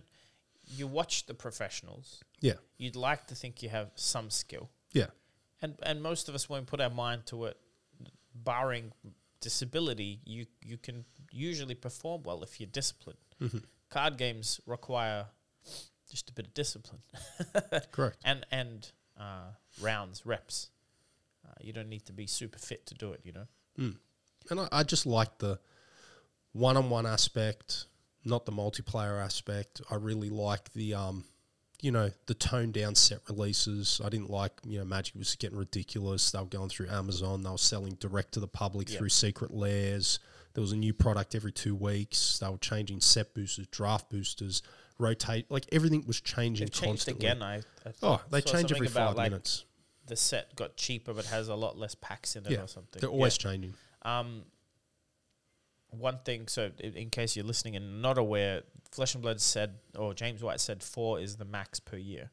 You watch the professionals. yeah, You'd like to think you have some skill. yeah, and and most of us won't put our mind to it barring disability you you can usually perform well if you're disciplined Mm-hmm. card games require just a bit of discipline correct. and and uh, rounds reps you don't need to be super fit to do it you know And I, I just like the one-on-one aspect, not the multiplayer aspect. I really like the um, you know, the toned down set releases. I didn't like, you know, Magic was getting ridiculous. They were going through Amazon. They were selling direct to the public Yeah. through secret lairs. There was a new product every two weeks. They were changing set boosters, draft boosters, rotate. Like everything was changing they've changed constantly. again i, I Oh, they change every about, five minutes. The set got cheaper but has a lot less packs in it Yeah, or something they're Yeah. always changing. Um, one thing, so in case you're listening and not aware, Flesh and Blood said, or James White said, four is the max per year.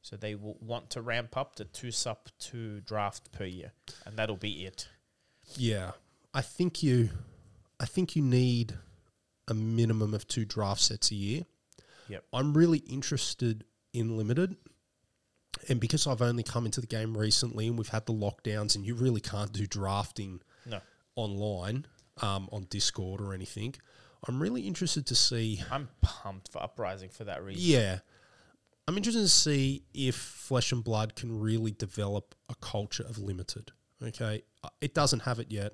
So they will want to ramp up to two sup, two draft per year, and that'll be it. Yeah, I think you, I think you need a minimum of two draft sets a year. Yep. I'm really interested in limited, and because I've only come into the game recently and we've had the lockdowns, and you really can't do drafting No, online um, on Discord or anything. I'm really interested to see. I'm pumped for Uprising for that reason. Yeah, I'm interested to see if Flesh and Blood can really develop a culture of limited. Okay, Uh, it doesn't have it yet.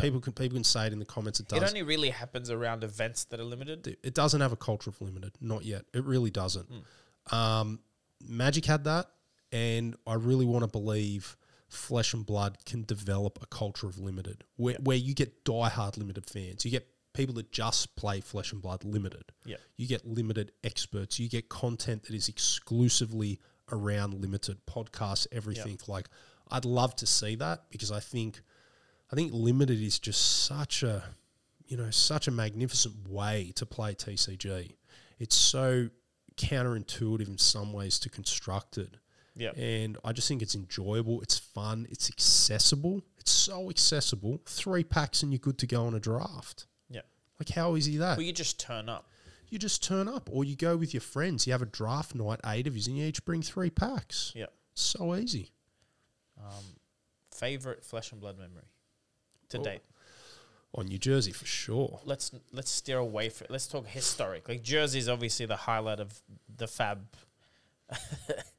People can people can say it in the comments. It does. It only really happens around events that are limited. it doesn't have a culture of limited, not yet. It really doesn't. Um, Magic had that, and I really want to believe Flesh and Blood can develop a culture of limited, where, Yeah. where you get diehard limited fans. You get people that just play Flesh and Blood limited. Yeah. You get limited experts. You get content that is exclusively around limited podcasts, everything. Like, I'd love to see that because I think, I think limited is just such a, you know, such a magnificent way to play TCG. It's so counterintuitive in some ways to construct it. Yeah. And I just think it's enjoyable. It's fun. It's accessible. It's so accessible. Three packs and you're good to go on a draft. Yeah. Like how easy that? Well, you just turn up. you just turn up, or you go with your friends. You have a draft night, eight of you, and you each bring three packs. Yeah. So easy. Um, favorite Flesh and Blood memory to Oh. date. On New Jersey for sure. let's let's steer away from. Let's talk historic. Like Jersey is obviously the highlight of the Fab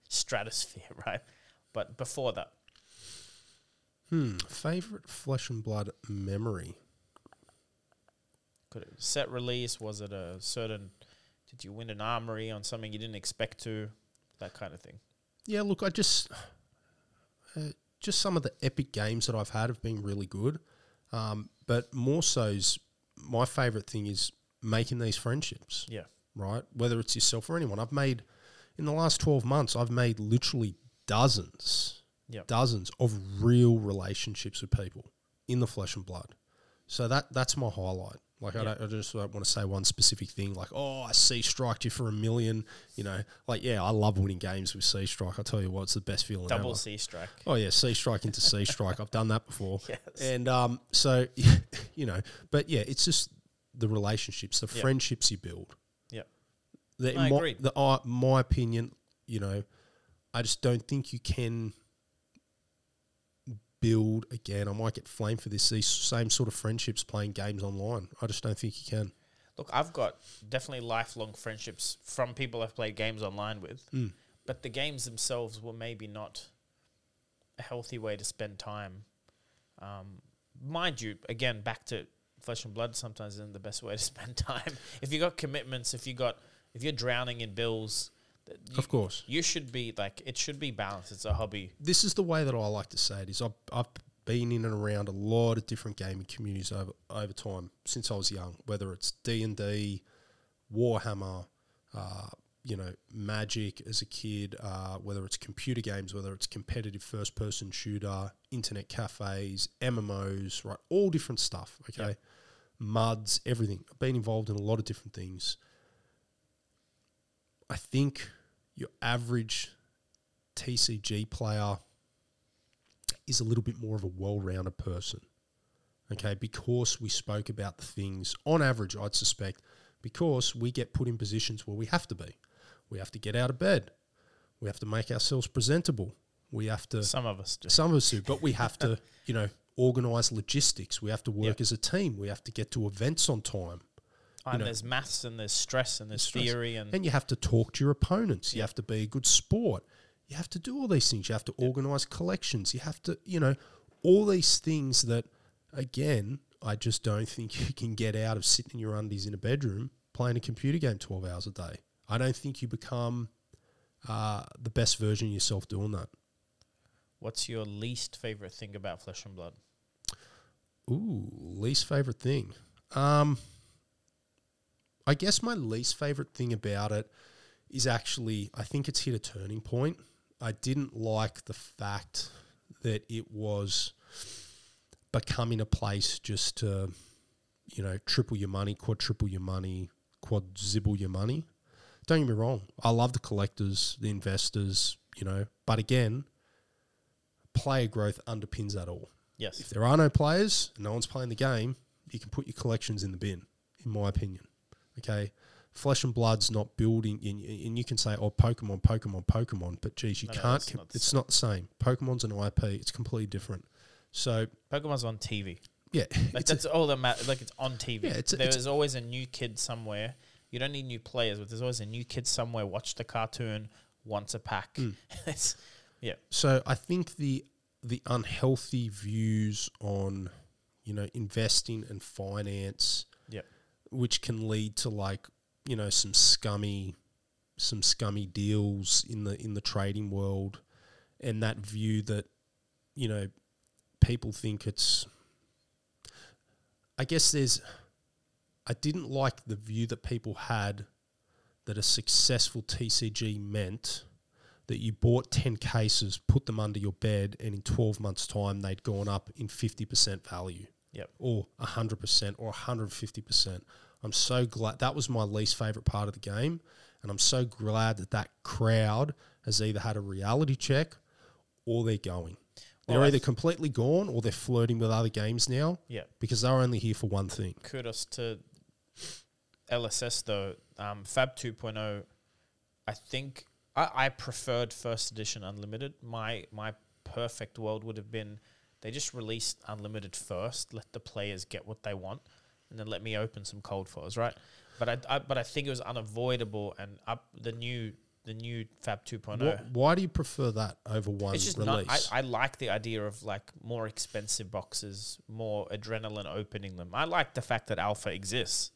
stratosphere, right? But before that, Hmm. Favorite flesh and blood memory. could it set release? Was it a certain? Did you win an armory on something you didn't expect to? That kind of thing. Yeah, look, I just uh, just some of the epic games that I've had have been really good, um, but more so's my favorite thing is making these friendships. Yeah. right? Whether it's yourself or anyone, I've made in the last twelve months, I've made literally dozens, Yep. dozens of real relationships with people in the flesh and blood. So that that's my highlight. Like I, don't, I just don't want to say one specific thing. Like oh, I see striked you for a million. You know, like yeah, I love winning games with C strike. I tell you what, it's the best feeling Double ever. C strike. Oh yeah, C strike into C strike. I've done that before. Yes. And um, so you know, but yeah, it's just the relationships, the Yeah. friendships you build. I my, agree. The, uh, my opinion, you know, I just don't think you can build again. I might get flamed for this. These same sort of friendships playing games online. I just don't think you can. Look, I've got definitely lifelong friendships from people I've played games online with, Mm. but the games themselves were maybe not a healthy way to spend time. Um, mind you, again, back to flesh and blood sometimes isn't the best way to spend time. If you got commitments, if you got, if you're drowning in bills, you, Of course. you should be like it should be balanced. It's a hobby. this is the way that I like to say it is I've, I've been in and around a lot of different gaming communities over over time since I was young whether it's D&D Warhammer uh, you know Magic as a kid uh, whether it's computer games whether it's competitive first person shooter internet cafes MMOs right all different stuff okay Yep. muds everything I've been involved in a lot of different things I think your average TCG player is a little bit more of a well-rounded person. Okay, because we spoke about the things on average, I'd suspect, because we get put in positions where we have to be. We have to get out of bed. We have to make ourselves presentable. We have to Some of us do. some of us do, but we have to, you know, organize logistics. We have to work Yep. as a team. We have to get to events on time. And know- there's maths and there's stress and there's stress. theory and And you have to talk to your opponents. You have to be a good sport. You have to do all these things. You have to organize collections. You have to, you know, all these things that, again, I just don't think you can get out of sitting in your undies in a bedroom playing a computer game 12 hours a day. I don't think you become uh, the best version of yourself doing that. What's your least favorite thing about Flesh and Blood? Ooh, least favorite thing. Um, I guess my least favorite thing about it is actually, I think it's hit a turning point. I didn't like the fact that it was becoming a place just to, you know, triple your money, quadruple your money, quadruple your money. Don't get me wrong. I love the collectors, the investors, you know, but again, player growth underpins that all Yes. if there are no players and no one's playing the game, you can put your collections in the bin, in my opinion. Okay. Flesh and Blood's not building, and, and you can say, oh, Pokemon, Pokemon, Pokemon, but geez, you No, no, can't, that's com- not it's same. not the same. Pokemon's an IP, it's completely different. So, Pokemon's on TV. yeah, Like it's a- that's all that matters. Like it's on TV. Yeah, it's it's- always a new kid somewhere. You don't need new players, but there's always a new kid somewhere. Watch the cartoon once a pack. Mm. it's, yeah, So I think the the unhealthy views on you know investing and finance. Which can lead to like you know some scummy some scummy deals in the in the trading world, and that view that you know people think it's. I guess there's. I didn't like the view that people had that a successful TCG meant that you bought 10 cases, put them under your bed, and in 12 months' time, they'd gone up in 50% value. Yep. Or 100% or 150%. I'm so glad. That was my least favorite part of the game. And I'm so glad that that crowd has either had a reality check or they're going. They're Well, either completely gone or they're flirting with other games now yeah. because they're only here for one thing. Kudos to LSS though. Um, Fab 2.0. I think I, I preferred first edition unlimited. My my perfect world would have been they just released unlimited first, let the players get what they want, and then let me open some cold foils, right? But I, I but I think it was unavoidable, and up the new the new Fab 2.0. Wha- why do you prefer that over one It's just release? not. I, I like the idea of like more expensive boxes, more adrenaline opening them. I like the fact that alpha exists,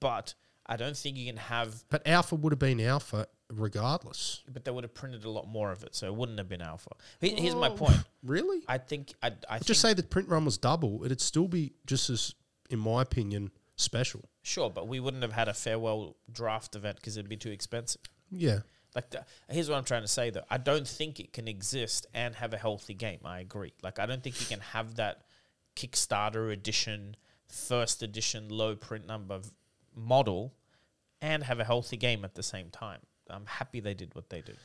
but I don't think you can have. but alpha would have been alpha regardless. But they would have printed a lot more of it, so it wouldn't have been alpha. Here- Here's my Oh, point. Really? I think I, I Just say the print run was double. It'd still be just as, in my opinion, special. sure, but we wouldn't have had a farewell draft event because it'd be too expensive. Yeah. Like, the, here's what I'm trying to say though. I don't think it can exist and have a healthy game. I agree. Like, I don't think you can have that Kickstarter edition, first edition, low print number v- model, and have a healthy game at the same time. I'm happy they did what they did.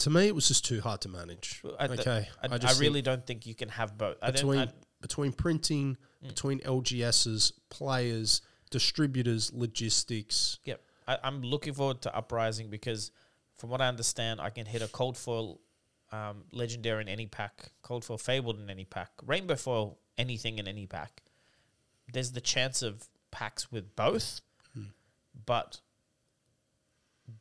To me, it was just too hard to manage. I, okay. I, I, think really don't think you can have both. I between I, between printing, Mm. between LGSs, players, distributors, logistics. Yep. I, I'm looking forward to Uprising because, from what I understand, I can hit a cold foil um, legendary in any pack, cold foil fabled in any pack, rainbow foil anything in any pack. There's the chance of packs with both, but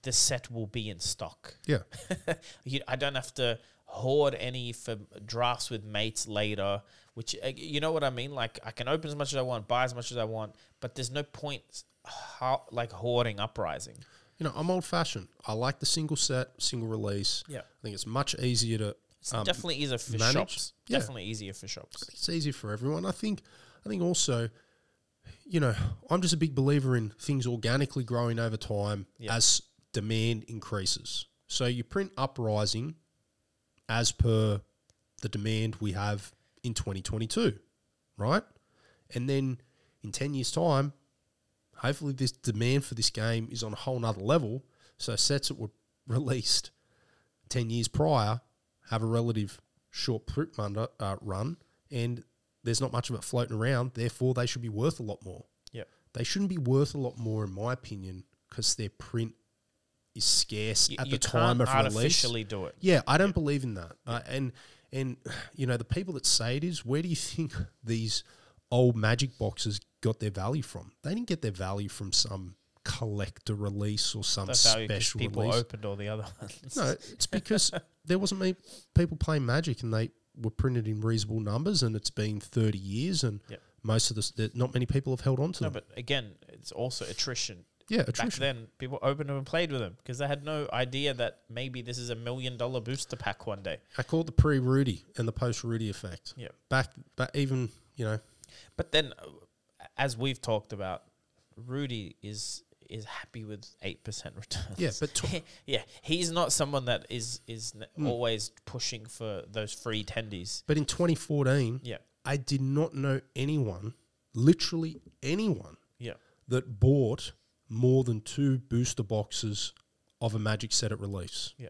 the set will be in stock. Yeah. you, I don't have to hoard any for drafts with mates later. Which uh, you know what I mean? Like I can open as much as I want, buy as much as I want, but there's no point how, like hoarding uprising. You know, I'm old fashioned. I like the single set, single release. Yeah. I think it's much easier to. It's um, definitely easier for manage? shops. Yeah. Definitely easier for shops. it's easier for everyone. I think. I think also, you know, I'm just a big believer in things organically growing over time Yeah. as demand increases. So you print uprising as per the demand we have in 2022, right? And then in 10 years' time, hopefully this demand for this game is on a whole nother level. So sets that were released 10 years prior have a relative short print run, uh, run and there's not much of it floating around. Therefore, they should be worth a lot more. Yeah. They shouldn't be worth a lot more, in my opinion, because their print is scarce You, at the time of release. artificially do it. Yeah, I don't believe in that. Uh, and and you know the people that say it is. Where do you think these old magic boxes got their value from? They didn't get their value from some collector release or some special people release. opened all the other ones. No, it's because there wasn't many people playing Magic, and they were printed in reasonable numbers, and it's been thirty years, and Yep. most of the not many people have held on to No, them. but again, it's also attrition. Yeah, Back then, people opened them and played with them because they had no idea that maybe this is a million dollar booster pack one day. I call it the pre-Rudy and the post-Rudy effect. Yeah. Back, back, even you know, But then, uh, as we've talked about, Rudy is is happy with eight percent returns. yeah, but yeah, he's not someone that is is Hmm. always pushing for those free tendies. but in 2014, Yeah, I did not know anyone, literally anyone, yeah, that bought more than two booster boxes of a Magic set at release. Yeah.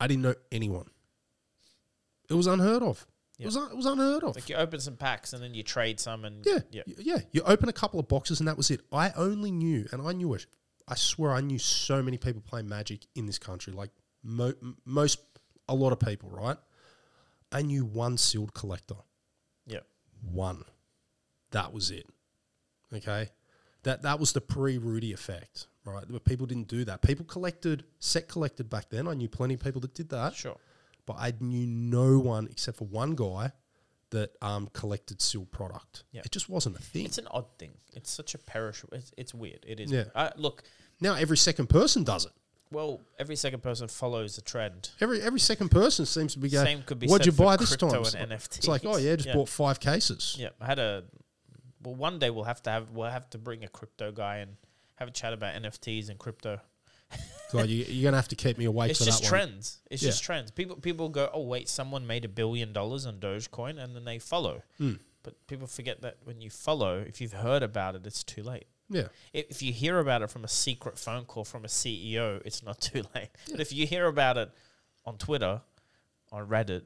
I didn't know anyone. It was unheard of. Yeah. It was un- it was unheard of. Like you open some packs and then you trade some and yeah, yeah, yeah. You open a couple of boxes and that was it. I only knew, and I knew it. I swear, I knew so many people playing Magic in this country. Like mo- m- most, a lot of people, right? I knew one sealed collector. yeah, one. That was it. Okay, that that was the pre-Rudy effect, right? But people didn't do that. People collected set collected back then. I knew plenty of people that did that, sure. but I knew no one except for one guy that um, collected sealed product. Yeah. It just wasn't a thing. It's an odd thing. It's such a perishable. It's, it's weird. It is. Yeah. Uh, look, now every second person does it. well, every second person follows the trend. Every every second person seems to be going. Same could be What'd you buy this time? It's like-. It's like, oh yeah, just Yeah. bought five cases. Yeah, I had a. Well, one day we'll have to have we'll have to bring a crypto guy and have a chat about NFTs and crypto. God, you, you're gonna have to keep me awake it's for just that one. trends. It's Yeah. just trends. People people go, oh wait, someone made a billion dollars on Dogecoin, and then they follow. Mm. But people forget that when you follow, if you've heard about it, it's too late. Yeah, If if you hear about it from a secret phone call from a CEO, it's not too late. But if you hear about it on Twitter, on Reddit,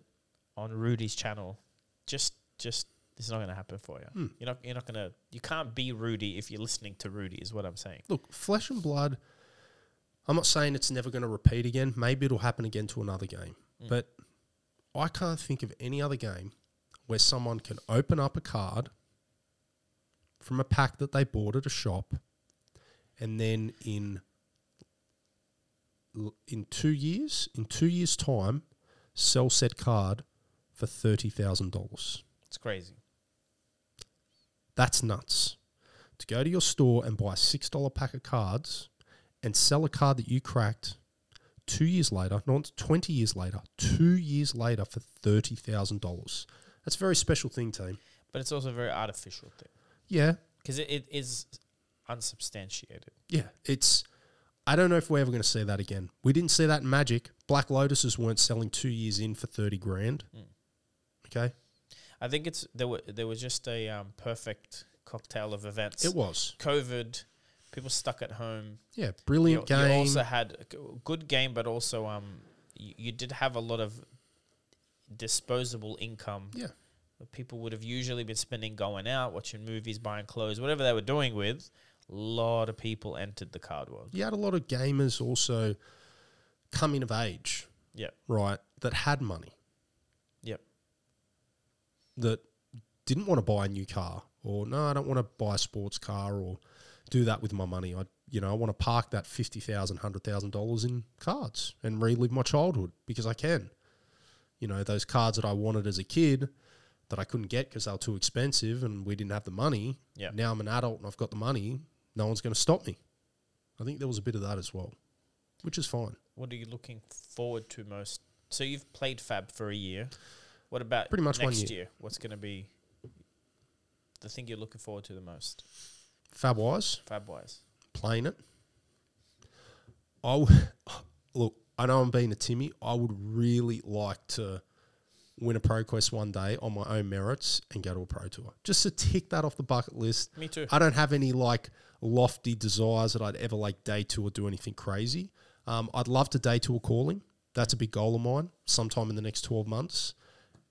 on Rudy's channel, just just it's not going to happen for you. Hmm. You're not you're not going to you can't be Rudy if you're listening to Rudy. Is what I'm saying. look, flesh and blood. I'm not saying it's never going to repeat again. Maybe it'll happen again to another game, Mm. but I can't think of any other game where someone can open up a card from a pack that they bought at a shop, and then in in two years, in two years' time, sell said card for thirty thousand dollars. It's crazy. That's nuts. To go to your store and buy a six dollar pack of cards and sell a card that you cracked two years later, not twenty years later, two years later for thirty thousand dollars. That's a very special thing, team. But it's also a very artificial thing Yeah, because it, it is unsubstantiated. yeah. It's. I don't know if we're ever going to see that again. We didn't see that in Magic. Black Lotuses weren't selling two years in for thirty grand. Mm. Okay, I think it's there. Were, there was just a um, perfect cocktail of events. it was. COVID, people stuck at home. Yeah, You, brilliant you game. also had a good game, but also um, you, you did have a lot of disposable income. yeah, People would have usually been spending going out, watching movies, buying clothes, whatever they were doing with. A lot of people entered the card world. you had a lot of gamers also coming of age. Yep. right, that had money. That didn't want to buy a new car or no, I don't want to buy a sports car or do that with my money. I you know, I want to park that fifty thousand, hundred thousand dollars in cards and relive my childhood because I can. You know, those cards that I wanted as a kid that I couldn't get because they were too expensive and we didn't have the money. Yep. Now I'm an adult and I've got the money. No one's going to stop me. I think there was a bit of that as well, which is fine. What are you looking forward to most? So you've played Fab for a year. What about Pretty much next year. year? What's going to be the thing you're looking forward to the most, Fab wise, Fab wise? playing it. I w- look. I know I'm being a Timmy. I would really like to win a Pro Quest one day on my own merits and go to a Pro Tour, just to tick that off the bucket list. Me too. I don't have any like lofty desires that I'd ever like day two or do anything crazy. Um, I'd love to day two a calling. That's a big goal of mine. Sometime in the next twelve months,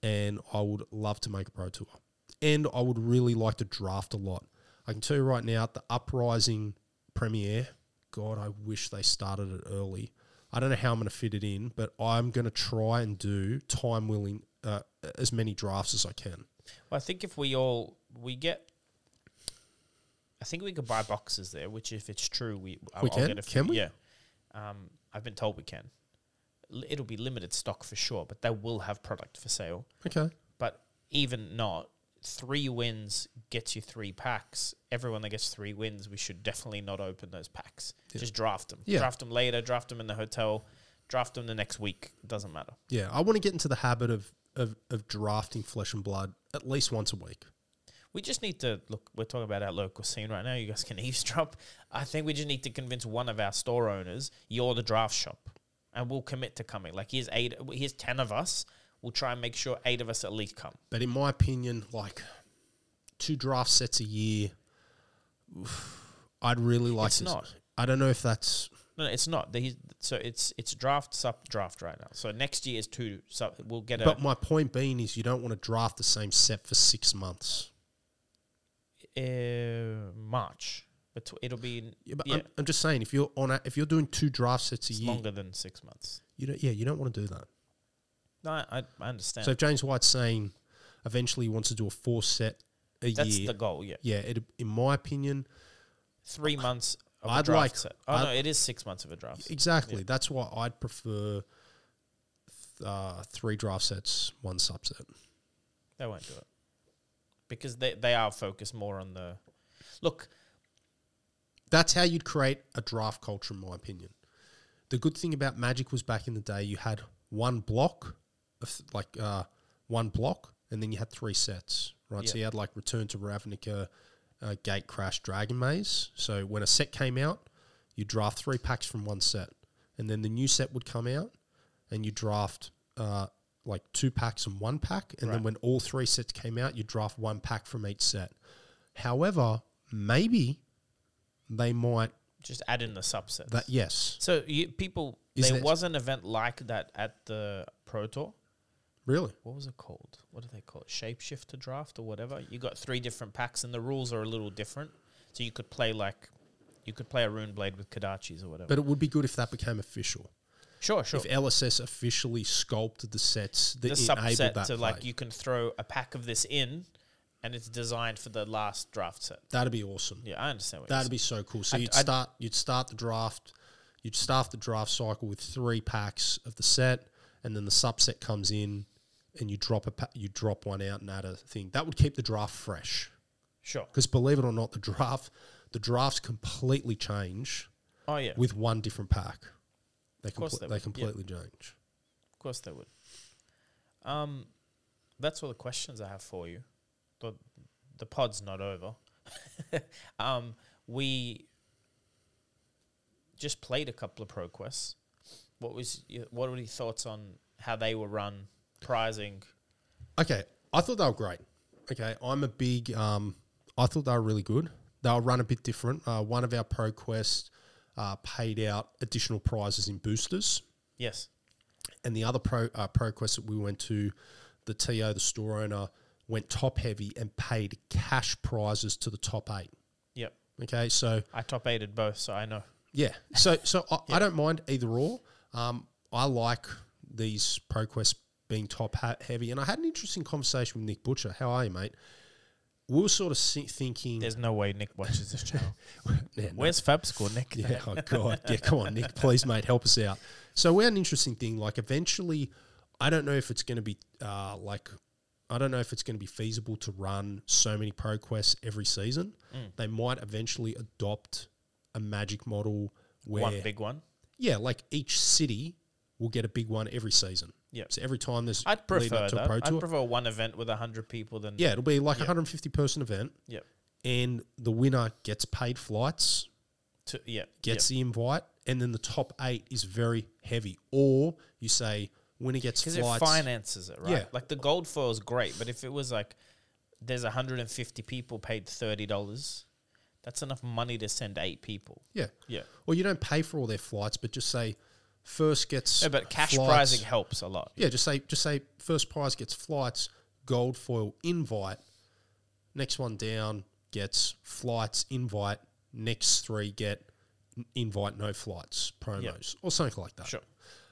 and I would love to make a pro tour. And I would really like to draft a lot. I can tell you right now, the uprising premiere. God, I wish they started it early. I don't know how I'm going to fit it in, but I'm going to try and do time willing uh, as many drafts as I can. Well, I think if we all we get, I think we could buy boxes there. Which, if it's true, we We I'll can? get a Can we? Yeah, um, I've been told we can. It'll be limited stock for sure, but they will have product for sale. Okay. But even not, three wins gets you three packs. Everyone that gets three wins, we should definitely not open those packs. Yeah. Just draft them. Yeah. Draft them later. Draft them in the hotel. Draft them the next week. Doesn't matter. Yeah, I want to get into the habit of, of, of drafting flesh and blood at least once a week. We just need to look. We're talking about our local scene right now. You guys can eavesdrop. I think we just need to convince one of our store owners you're the draft shop, and we'll commit to coming. Like here's eight. Here's ten of us. We'll try and make sure eight of us at least come. But in my opinion, like two draft sets a year, I'd really like It's to. not. I don't know if that's No, no, it's not. The- So it's it's draft sub draft right now. So next year is two. So we'll get a. But my point being is, you don't want to draft the same set for six months. uh, March, but it'll be Yeah, but Yeah. I'm, I'm just saying, if you're on, a, if you're doing two draft sets a it's year, longer than six months. you don't, yeah, you don't want to do that. No, I, I- understand. So if James White's saying eventually he wants to do a four set a That's year, That's the goal. Yeah, yeah, it, in my opinion, three months of a I'd draft like- set. Oh I'd- no, it is six months of a draft. exactly. Yeah. That's why I'd prefer th- uh, three draft sets, one subset. They won't do it because they they are focused more on the look. That's how you'd create a draft culture, in my opinion. The good thing about Magic was back in the day, you had one block, of like uh, one block, and then you had three sets, right? So you had like Return to Ravnica, uh, Gatecrash, Dragon Maze. So when a set came out, you draft three packs from one set, and then the new set would come out, and you draft uh, like two packs and one pack, and then when all three sets came out, you draft one pack from each set. However, maybe they might Just add in the subsets. that yes, so you, people, Is there that- was an event like that at the Pro Tour. really. What was it called? What do they call it? Shapeshifter draft or whatever. You got three different packs, and the rules are a little different. So you could play like, you could play a Rune Blade with Kodachis or whatever. But it would be good if that became official. Sure, sure. if LSS officially sculpted the sets that the enabled subset that to play. like you can throw a pack of this in, and it's designed for the last draft set. That'd be awesome. Yeah, I understand what you're That'd be so cool. So I'd- you'd I'd- start you'd start the draft you'd start the draft cycle with three packs of the set, and then the subset comes in, and you drop a pa- you drop one out and add a thing. That would keep the draft fresh. Sure. Because believe it or not, the draft the drafts completely change Oh yeah. with one different pack. They course comple- they they, would, yeah. completely change. Of course they would. Um, that's all the questions I have for you. The the pod's not over. um, we just played a couple of pro quests. What was your, what were your thoughts on how they were run, prizing? Okay, I thought they were great. Okay, I'm a big. Um, I thought they were really good. They were run a bit different. Uh, one of our pro quests uh, paid out additional prizes in boosters, Yes. and the other pro uh, pro quest that we went to, the TO, the store owner, went top heavy and paid cash prizes to the top eight. Yep. Okay, so I top eighted both, so I know. yeah, so so I, I don't mind either or. Um, I like these pro quests being top ha- heavy, and I had an interesting conversation with Nick Butcher. How are you, mate? We were sort of thinking, There's no way Nick watches this channel. Yeah, no. Where's Fab School, Nick? Yeah, oh god. Yeah, come on, Nick. Please, mate, help us out. So we had an interesting thing. Like eventually, I don't know if it's going to be uh, like, I don't know if it's going to be feasible to run so many pro quests every season. Mm. They might eventually adopt a magic model where, One big one. yeah, like each city will get a big one every season. Yep. So every time there's I'd prefer up to a that. I'd prefer one event with hundred people than yeah, it'll be like a Yep. 150 person event, Yep. and the winner gets paid flights To, yeah. gets the invite, and then the top eight is very heavy. Or you say winner gets because it flights. finances it, right? Yeah. Like the gold foil is great, but if it was like there's 150 people paid thirty dollars, that's enough money to send eight people. yeah, Yeah. Well, you don't pay for all their flights, but just say first gets No, but cash flights. prizing helps a lot. Yeah, just say just say first prize gets flights, gold foil invite. Next one down gets flights invite. Next three get invite no flights promos or something like that. Sure.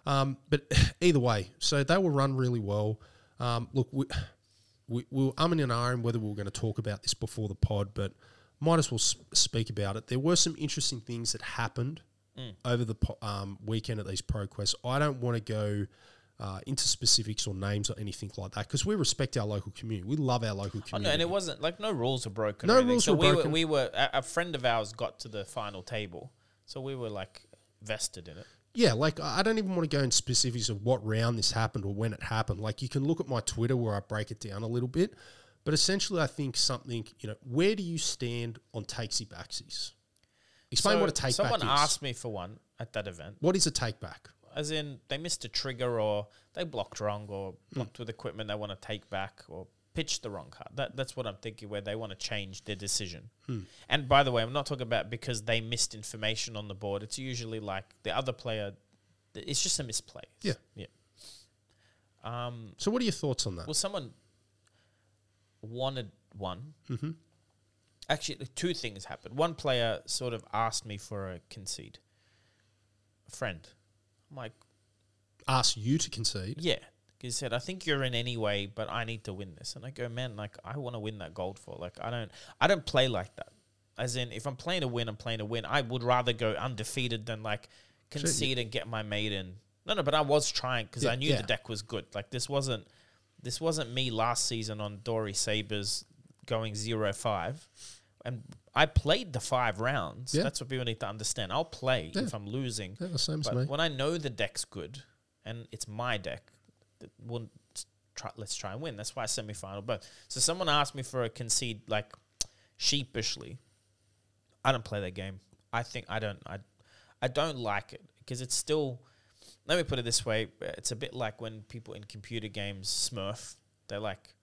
Um, but either way, so they will run really well. Um, look, we, we, we were umming and ahhing whether we were going to talk about this before the pod, but might as well s- speak about it. There were some interesting things that happened over the po- um, weekend at these pro quests. I don't want to go uh, into specifics or names or anything like that because we respect our local community. We love our local community. Oh, no, and it wasn't like no rules were broken. No rules so were we broken. Were, we were a, a friend of ours got to the final table, so we were like vested in it. Yeah, like I don't even want to go in specifics of what round this happened or when it happened. Like you can look at my Twitter where I break it down a little bit, but essentially I think something, you know, where do you stand on takesy backsies? Explain So what a take Someone back is. asked me for one at that event. what is a take back? as in they missed a trigger or they blocked wrong or Hmm. blocked with equipment they want to take back or pitched the wrong card. That that's what I'm thinking where they want to change their decision. Hmm. And by the way, I'm not talking about because they missed information on the board. It's usually like the other player. It's just a misplay. Yeah. Yeah. Um. So what are your thoughts on that? Well, someone wanted one. mm-hmm. Actually, two things happened. One player sort of asked me for a concede. A friend. I'm like, Ask you to concede. Yeah. He said, I think you're in anyway, but I need to win this. And I go, man, like I want to win that gold for. Like I don't I don't play like that. As in if I'm playing to win, I'm playing to win. I would rather go undefeated than like concede and get my maiden. No, no, but I was trying because Yeah, I knew yeah. the deck was good. Like this wasn't this wasn't me last season on Dory Sabers going zero five. And I played the five rounds. Yeah. That's what people need to understand. I'll play if I'm losing. Yeah, the same as But me. when I know the deck's good and it's my deck, we'll try, let's try and win. That's why semi-final both. So someone asked me for a concede like sheepishly. I don't play that game. I think I don't. I I don't like it because it's still. Let me put it this way: it's a bit like when people in computer games Smurf. They like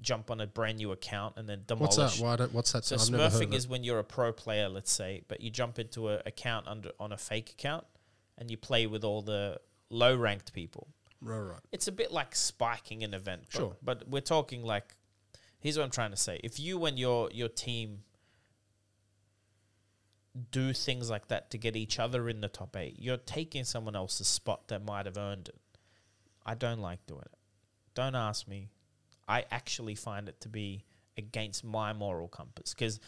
jump on a brand new account and then demolish. What's that? Why don't, what's that? So I've never heard of smurfing is when you're a pro player, let's say, but you jump into an account under on a fake account and you play with all the low ranked people. Right, right. It's a bit like spiking an event. But, Sure. But we're talking like here's what I'm trying to say. If you and your your team do things like that to get each other in the top eight. You're taking someone else's spot that might have earned it. I don't like doing it. Don't ask me. I actually find it to be against my moral compass because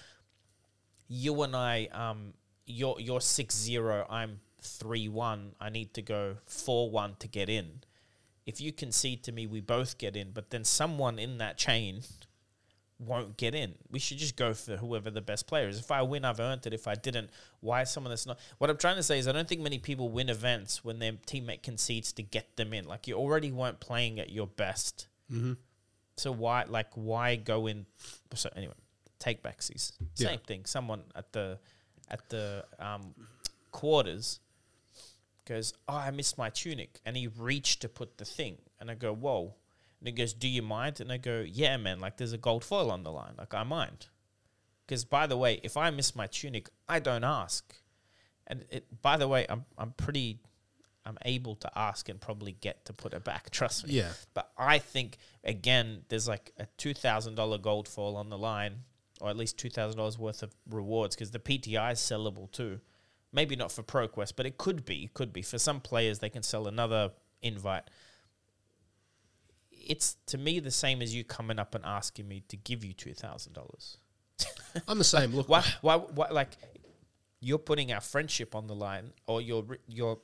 you and I, um, you're you're six zero. I'm three one. I need to go four one to get in. If you concede to me, we both get in. But then someone in that chain won't get in. We should just go for whoever the best player is. If I win, I've earned it. If I didn't, why someone that's not? What I'm trying to say is, I don't think many people win events when their teammate concedes to get them in. Like you already weren't playing at your best. Mm-hmm. So why, like, why go in? So anyway, take backsies. Yeah. Same thing. Someone at the at the um, quarters goes, "Oh, I missed my tunic," and he reached to put the thing, and I go, "Whoa." And he goes, "Do you mind?" And I go, "Yeah, man. Like, there's a gold foil on the line. Like, I mind." Because by the way, if I miss my tunic, I don't ask. And it, by the way, I'm I'm pretty, I'm able to ask and probably get to put it back. Trust me. Yeah. But I think again, there's like a two thousand dollar gold foil on the line, or at least two thousand dollars worth of rewards because the PTI is sellable too. Maybe not for ProQuest, but it could be. Could be for some players. They can sell another invite it's to me the same as you coming up and asking me to give you two thousand dollars. I'm the same. Look, Why, why, why? Like you're putting our friendship on the line, or you're you're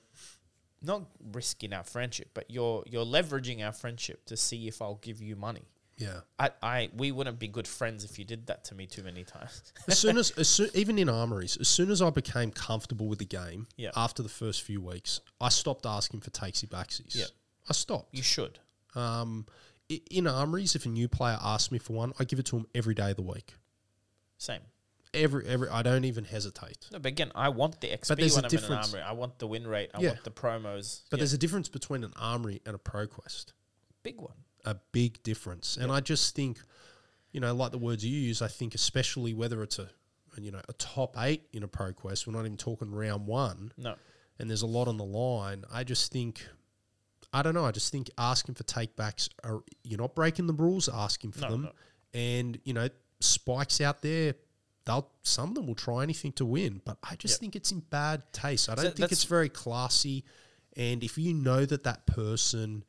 not risking our friendship, but you're you're leveraging our friendship to see if I'll give you money. Yeah. I, I we wouldn't be good friends if you did that to me too many times. As soon as, as soon, even in armories, as soon as I became comfortable with the game, Yeah. after the first few weeks, I stopped asking for takesy backsies. Yeah. I stopped. you should. Um, i- in armories, if a new player asks me for one, I give it to them every day of the week. Same. Every every, I don't even hesitate. No, but again, I want the XP there's when I'm in an difference. armory. I want the win rate. I Yeah. want the promos. But Yeah, there's a difference between an armory and a pro quest. big one. A big difference. And I just think, you know, like the words you use, I think especially whether it's a, you know, a top eight in a pro quest, we're not even talking round one, No, and there's a lot on the line. I just think, I don't know. I just think asking for takebacks are you're not breaking the rules, asking for No, them, no. and you know, spikes out there. They'll some of them will try anything to win, but I just Yep. think it's in bad taste. I don't think it's very classy. And if you know that that person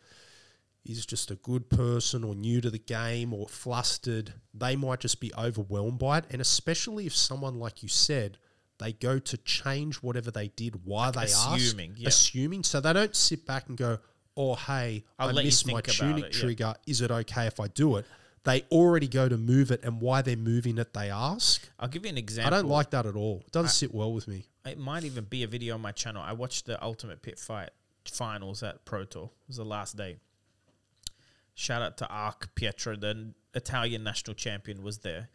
is just a good person or new to the game or flustered, they might just be overwhelmed by it. And especially if someone, like you said, they go to change whatever they did while they assuming, yeah. assuming. So they don't sit back and go, "Oh, hey, I'll I missed my tunic it, yeah. trigger. Is it okay if I do it?" They already go to move it, and why they're moving it, they ask. I'll give you an example. I don't like that at all. It doesn't sit well with me. It might even be a video on my channel. I watched the Ultimate Pit Fight finals at Pro Tour. It was the last day. Shout out to Arc Pietro, the Italian national champion, was there.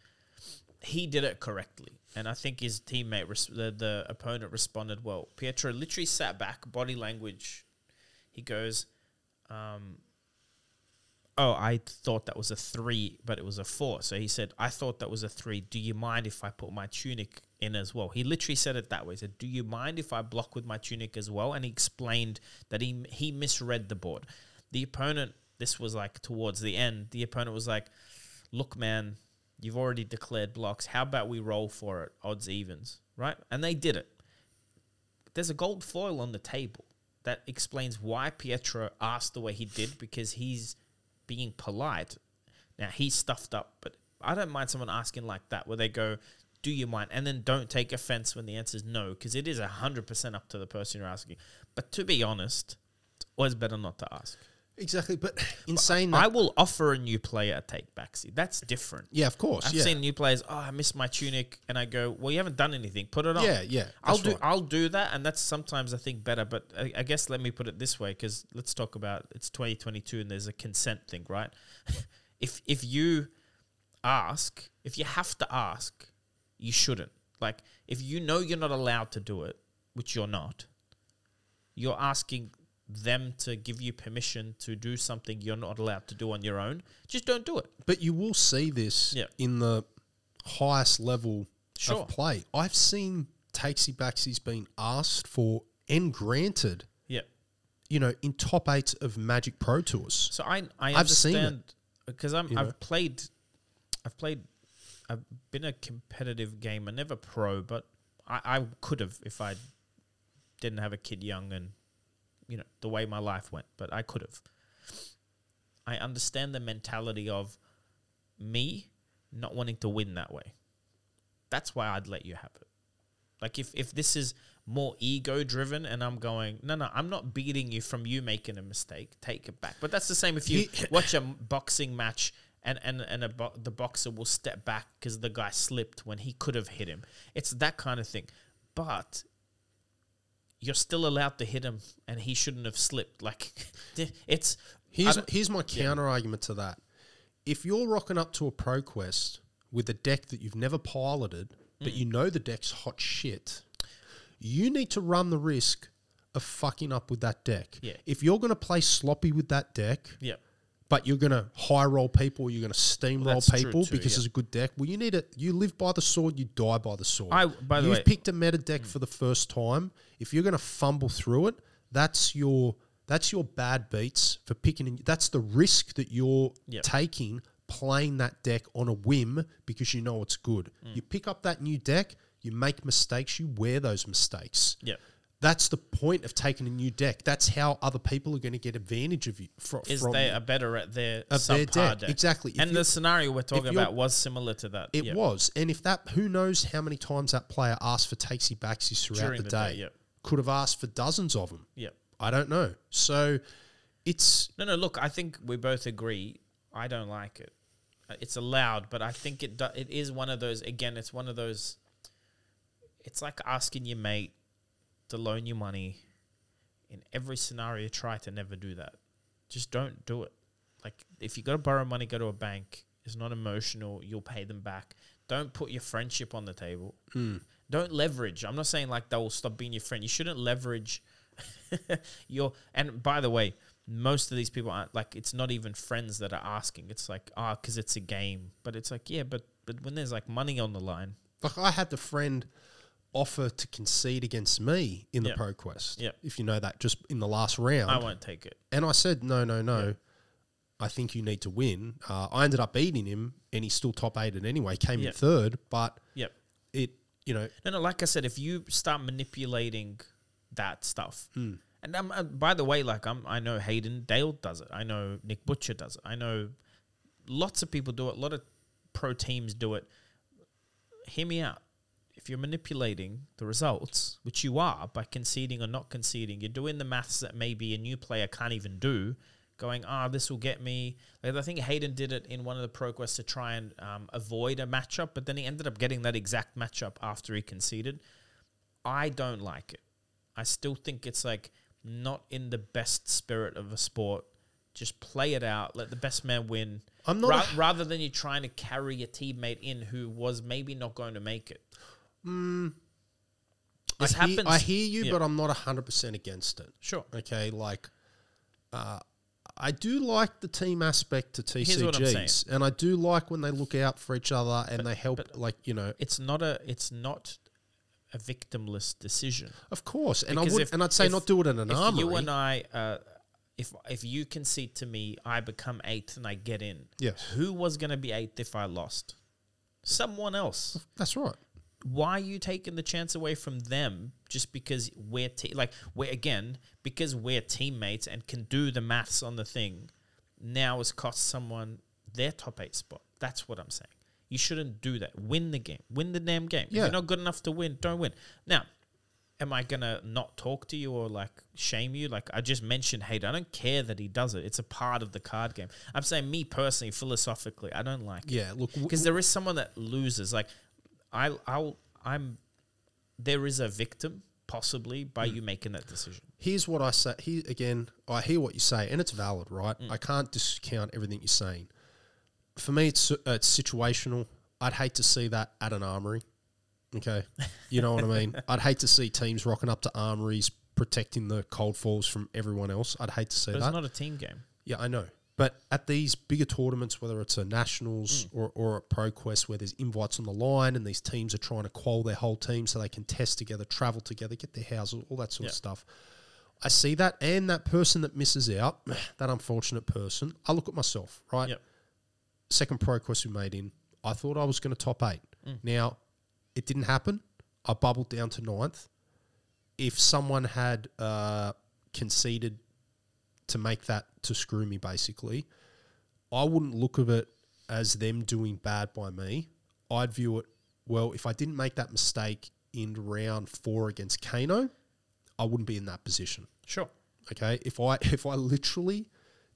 He did it correctly, and I think his teammate, the the opponent, responded well. Pietro literally sat back, body language. He goes, um, "Oh, I thought that was a three, but it was a four. So he said, "I thought that was a three. Do you mind if I put my tunic in as well?" He literally said it that way. He said, "Do you mind if I block with my tunic as well?" And he explained that he he misread the board. The opponent, this was like towards the end. The opponent was like, "Look, man, you've already declared blocks. How about we roll for it, odds evens, right?" And they did it. There's a gold foil on the table that explains why Pietro asked the way he did because he's being polite. Now he's stuffed up, but I don't mind someone asking like that where they go, "Do you mind?" and then don't take offense when the answer is no, because it is hundred percent up to the person you're asking. But to be honest, it's always better not to ask. Exactly, but in saying that, I will offer a new player a take backsy. That's different. yeah, of course, I've yeah, seen new players. Oh, I missed my tunic, and I go, "Well, you haven't done anything. Put it on." yeah, yeah. I'll do right. I'll do that, and that's sometimes I think better. But I, I guess let me put it this way, because let's talk about it's 2022 and there's a consent thing, right? if if you ask, if you have to ask, you shouldn't. Like if you know you're not allowed to do it, which you're not, you're asking them to give you permission to do something you're not allowed to do on your own. Just don't do it. But you will see this Yeah. in the highest level Sure. of play. I've seen takesy backsies being asked for and granted, Yeah. you know, in top eight of Magic Pro Tours. So I I I've seen because I'm you know? I've played I've played I've been a competitive gamer, never pro, but I, I could have if I didn't have a kid young and you know the way my life went, but I could have. I understand the mentality of me not wanting to win that way. That's why I'd let you have it. Like if if this is more ego driven and I'm going, no, no, I'm not beating you from you making a mistake. Take it back. But that's the same if you watch a boxing match and and and a bo- the boxer will step back because the guy slipped when he could have hit him. It's that kind of thing. But you're still allowed to hit him, and he shouldn't have slipped. Like it's Here's here's my counter argument to that. If you're rocking up to a pro quest with a deck that you've never piloted, Mm. but you know the deck's hot shit, you need to run the risk of fucking up with that deck. Yeah. If you're going to play sloppy with that deck, yeah. But you're going to high roll people, you're going to steamroll true people too, because yeah. it's a good deck. Well, you need it. You live by the sword, you die by the sword. I- by the You've way- Mm. picked a meta deck for the first time. If you're going to fumble through it, that's your that's your bad beats for picking. In, that's the risk that you're Yep. taking playing that deck on a whim because you know it's good. Mm. You pick up that new deck, you make mistakes, you wear those mistakes. Yeah. That's the point of taking a new deck. That's how other people are going to get advantage of you. Fro- Is they you. are better at their their deck, deck. exactly. If and the scenario we're talking about was similar to that. It yeah. was. And if that, who knows how many times that player asked for takesy backsies throughout During the, the day, day. yep. Could have asked for dozens of them. Yeah. I don't know. So it's, No, no. Look, I think we both agree. I don't like it. Uh, It's allowed, but I think it do, it is one of those. Again, it's one of those. It's like asking your mate to loan you money. In every scenario, try to never do that. Just don't do it. Like if you got to borrow money, go to a bank. It's not emotional. You'll pay them back. Don't put your friendship on the table. Don't leverage. I'm not saying like they will stop being your friend. You shouldn't leverage your. And by the way, most of these people aren't like. It's not even friends that are asking. It's like ah, because it's a game. But it's like yeah, but but when there's like money on the line, like I had the friend offer to concede against me in the Yep. Pro Quest. Yep. If you know that, just in the last round. I won't take it. And I said, no, no, no. Yeah. I think you need to win. Uh, I ended up beating him, and he's still top eight anyway. Came Yeah. in third, but Yep. it, you know, No, no. Like I said, if you start manipulating that stuff, Hmm. and I'm, uh, by the way, like I'm, I know Hayden Dale does it. I know Nick Butcher does it. I know lots of people do it. A lot of pro teams do it. Hear me out. If you're manipulating the results, which you are by conceding or not conceding, you're doing the maths that maybe a new player can't even do. Going, ah, this will get me. Like I think Hayden did it in one of the pro quests to try and um, avoid a matchup, but then he ended up getting that exact matchup after he conceded. I don't like it. I still think it's like not in the best spirit of a sport. Just play it out, let the best man win. I'm not Ra- a- rather than you trying to carry a teammate in who was maybe not going to make it. I This hear, happens. I hear you, Yeah. but I'm not 100% against it. Sure. Okay, like uh, I do like the team aspect to Here's what I'm. TCGs, and I do like when they look out for each other and they help. but- like you know, It's not a. It's not a victimless decision. of course, and I Because would, if- and I'd say if- not do it in an if armory. you and I, uh, if if you concede to me, I become eighth and I get in. Yes. Who was going to be eighth if I lost? Someone else. That's right. Why are you taking the chance away from them just because we're te- like we're again because we're teammates and can do the maths on the thing now it's cost someone their top eight spot. That's what i'm saying. You shouldn't do that. Win the game. Win the damn game. If you're not good enough to win don't win. Now am i gonna not talk to you or like shame you? Like i just mentioned hey i don't care that he does it. It's a part of the card game. I'm saying me personally philosophically i don't like it. Yeah, look, w- because there is someone that loses. Like I, I'll, I'm. There is a victim possibly by Hmm. you making that decision. here's what I say. Here again, I hear what you say, and it's valid, right? Mm. I can't discount everything you're saying. For me, it's uh, it's situational. I'd hate to see that at an armory. Okay, you know what I mean. I'd hate to see teams rocking up to armories protecting the cold falls from everyone else. I'd hate to see But that. it's not a team game. Yeah, I know. But at these bigger tournaments, whether it's a nationals Mm. or, or a pro quest where there's invites on the line and these teams are trying to qual their whole team so they can test together, travel together, get their houses, all that sort Yeah. of stuff. I see that and that person that misses out, that unfortunate person. I look at myself, right? Yep. Second pro quest we made in, I thought I was going to top eight. Mm. Now, it didn't happen. I bubbled down to ninth. If someone had uh, conceded to make that to screw me, basically, I wouldn't look at it as them doing bad by me. I'd view it well. If I didn't make that mistake in round four against Kano, I wouldn't be in that position. Sure. Okay, if I if I literally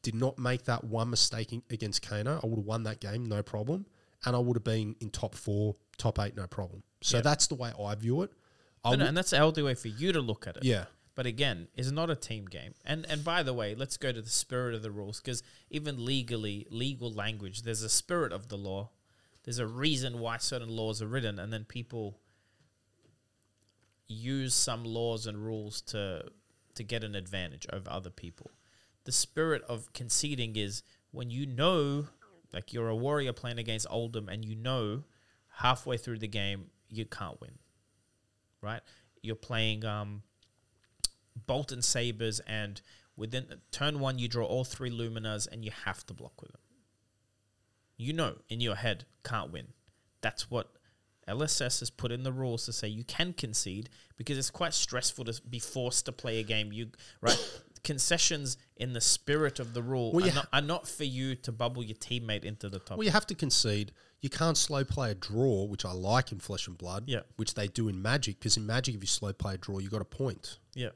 did not make that one mistake against Kano, I would have won that game, no problem, and I would have been in top four, top eight, no problem. So Yep. that's the way I view it. I No, no, and that's a healthy way for you to look at it. yeah, But again, it's not a team game. And and by the way, let's go to the spirit of the rules because even legally, legal language, there's a spirit of the law. There's a reason why certain laws are written, and then people use some laws and rules to to get an advantage over other people. The spirit of conceding is when you know, like you're a warrior playing against Oldhim, and you know halfway through the game you can't win. Right? You're playing um, Boltyn Sabres, and within turn one, you draw all three Luminas, and you have to block with them. You know in your head, can't win. That's what LSS has put in the rules to say you can concede because it's quite stressful to be forced to play a game. You right concessions in the spirit of the rule Well, are, you not, are not for you to bubble your teammate into the top. well, you have to concede. You can't slow play a draw, which I like in Flesh and Blood. Yeah. which they do in Magic, because in Magic, if you slow play a draw, you got a point. yeah.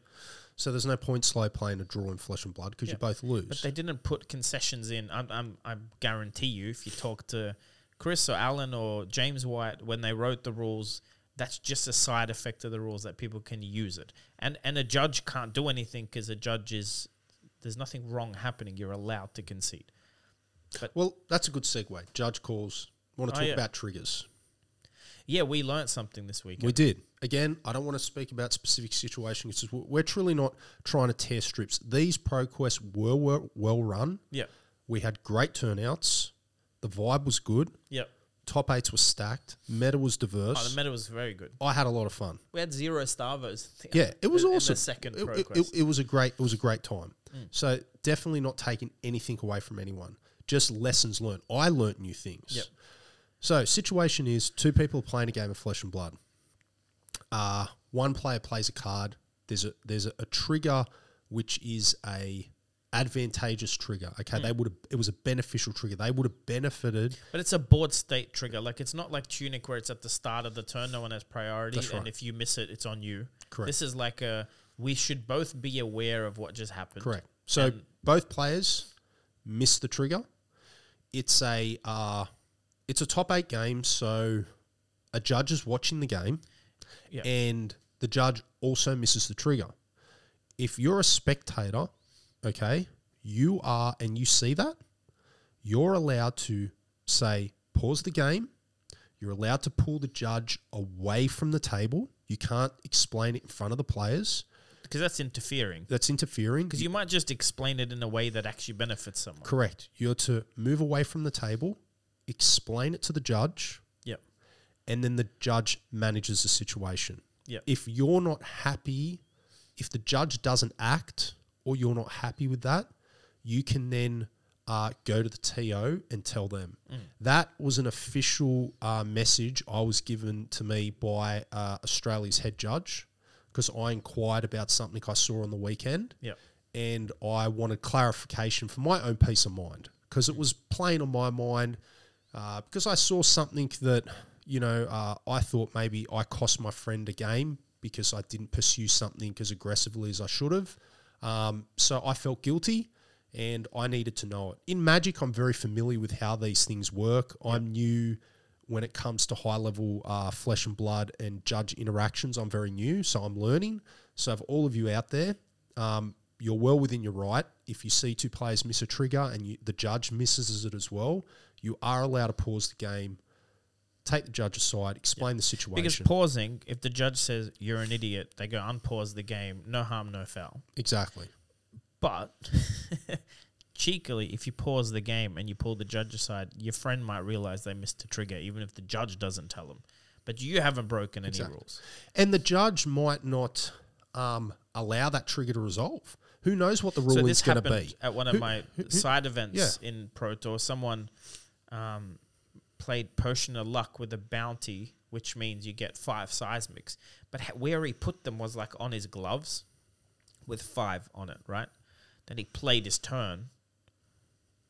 So there's no point slow playing a draw in Flesh and Blood because Yeah. you both lose. But they didn't put concessions in. I'm, I'm, I guarantee you, if you talk to Chris or Alan or James White when they wrote the rules, that's just a side effect of the rules that people can use it. And and a judge can't do anything because a judge is there's nothing wrong happening. You're allowed to concede. well, that's a good segue. Judge calls. Want to Oh, talk yeah. about triggers? Yeah, we learnt something this weekend. We did. Again, I don't want to speak about specific situations. We're truly not trying to tear strips. These pro quests were well, well run. yeah, We had great turnouts. The vibe was good. yeah. Top eights were stacked. Meta was Oh, diverse. the meta was very good. I had a lot of fun. We had zero starvos. Yeah, it was in awesome. The second it, it- it- it was a great. It was a great time. So definitely not taking anything away from anyone. Just lessons learned. I learnt new things. Yep. So situation is two people are playing a game of flesh and blood. Uh, one player plays a card. There's a there's a, a trigger which is a advantageous trigger. Okay, Hmm. they would have it was a beneficial trigger. They would have benefited. But it's a board state trigger. Like it's not like Tunic where it's at the start of the turn, no one has priority, That's and right. if you miss it, it's on you. Correct. This is like a we should both be aware of what just happened. Correct. So And- both players miss the trigger. It's a uh, it's a top eight game, so a judge is watching the game, Yeah. and the judge also misses the trigger. If you're a spectator, okay, you are, and you see that, you're allowed to say pause the game. You're allowed to pull the judge away from the table. You can't explain it in front of the players. Because that's interfering. That's interfering. Because you might just explain it in a way that actually benefits someone. Correct. You're to move away from the table, explain it to the judge, Yep. and then the judge manages the situation. Yep. If you're not happy, if the judge doesn't act or you're not happy with that, you can then uh, go to the TO and tell them. That was an official uh, message I was given to me by uh, Australia's head judge because I inquired about something I saw on the weekend Yep. and I wanted clarification for my own peace of mind because it was plain on my mind uh, because I saw something that you know uh, I thought maybe I cost my friend a game because I didn't pursue something as aggressively as I should have. Um, so I felt guilty and I needed to know it. In Magic, I'm very familiar with how these things work. I'm new when it comes to high level uh, flesh and blood and judge interactions. I'm very new, so I'm learning. So, for all of you out there, um, you're well within your right. If you see two players miss a trigger and you, the judge misses it as well, you are allowed to pause the game, take the judge aside, explain the situation. Because pausing, if the judge says you're an idiot, they go unpause the game. No harm, no foul. exactly. But cheekily, if you pause the game and you pull the judge aside, your friend might realize they missed a trigger, even if the judge doesn't tell them. But you haven't broken any Exactly. rules. And the judge might not um, allow that trigger to resolve. Who knows what the So ruling's this going to happened be? at one of Who- my who- who- side events in Pro Tour. Someone um, played Potion of Luck with a bounty which means you get five seismics. But where he put them was like on his gloves with five on it, right? Then he played his turn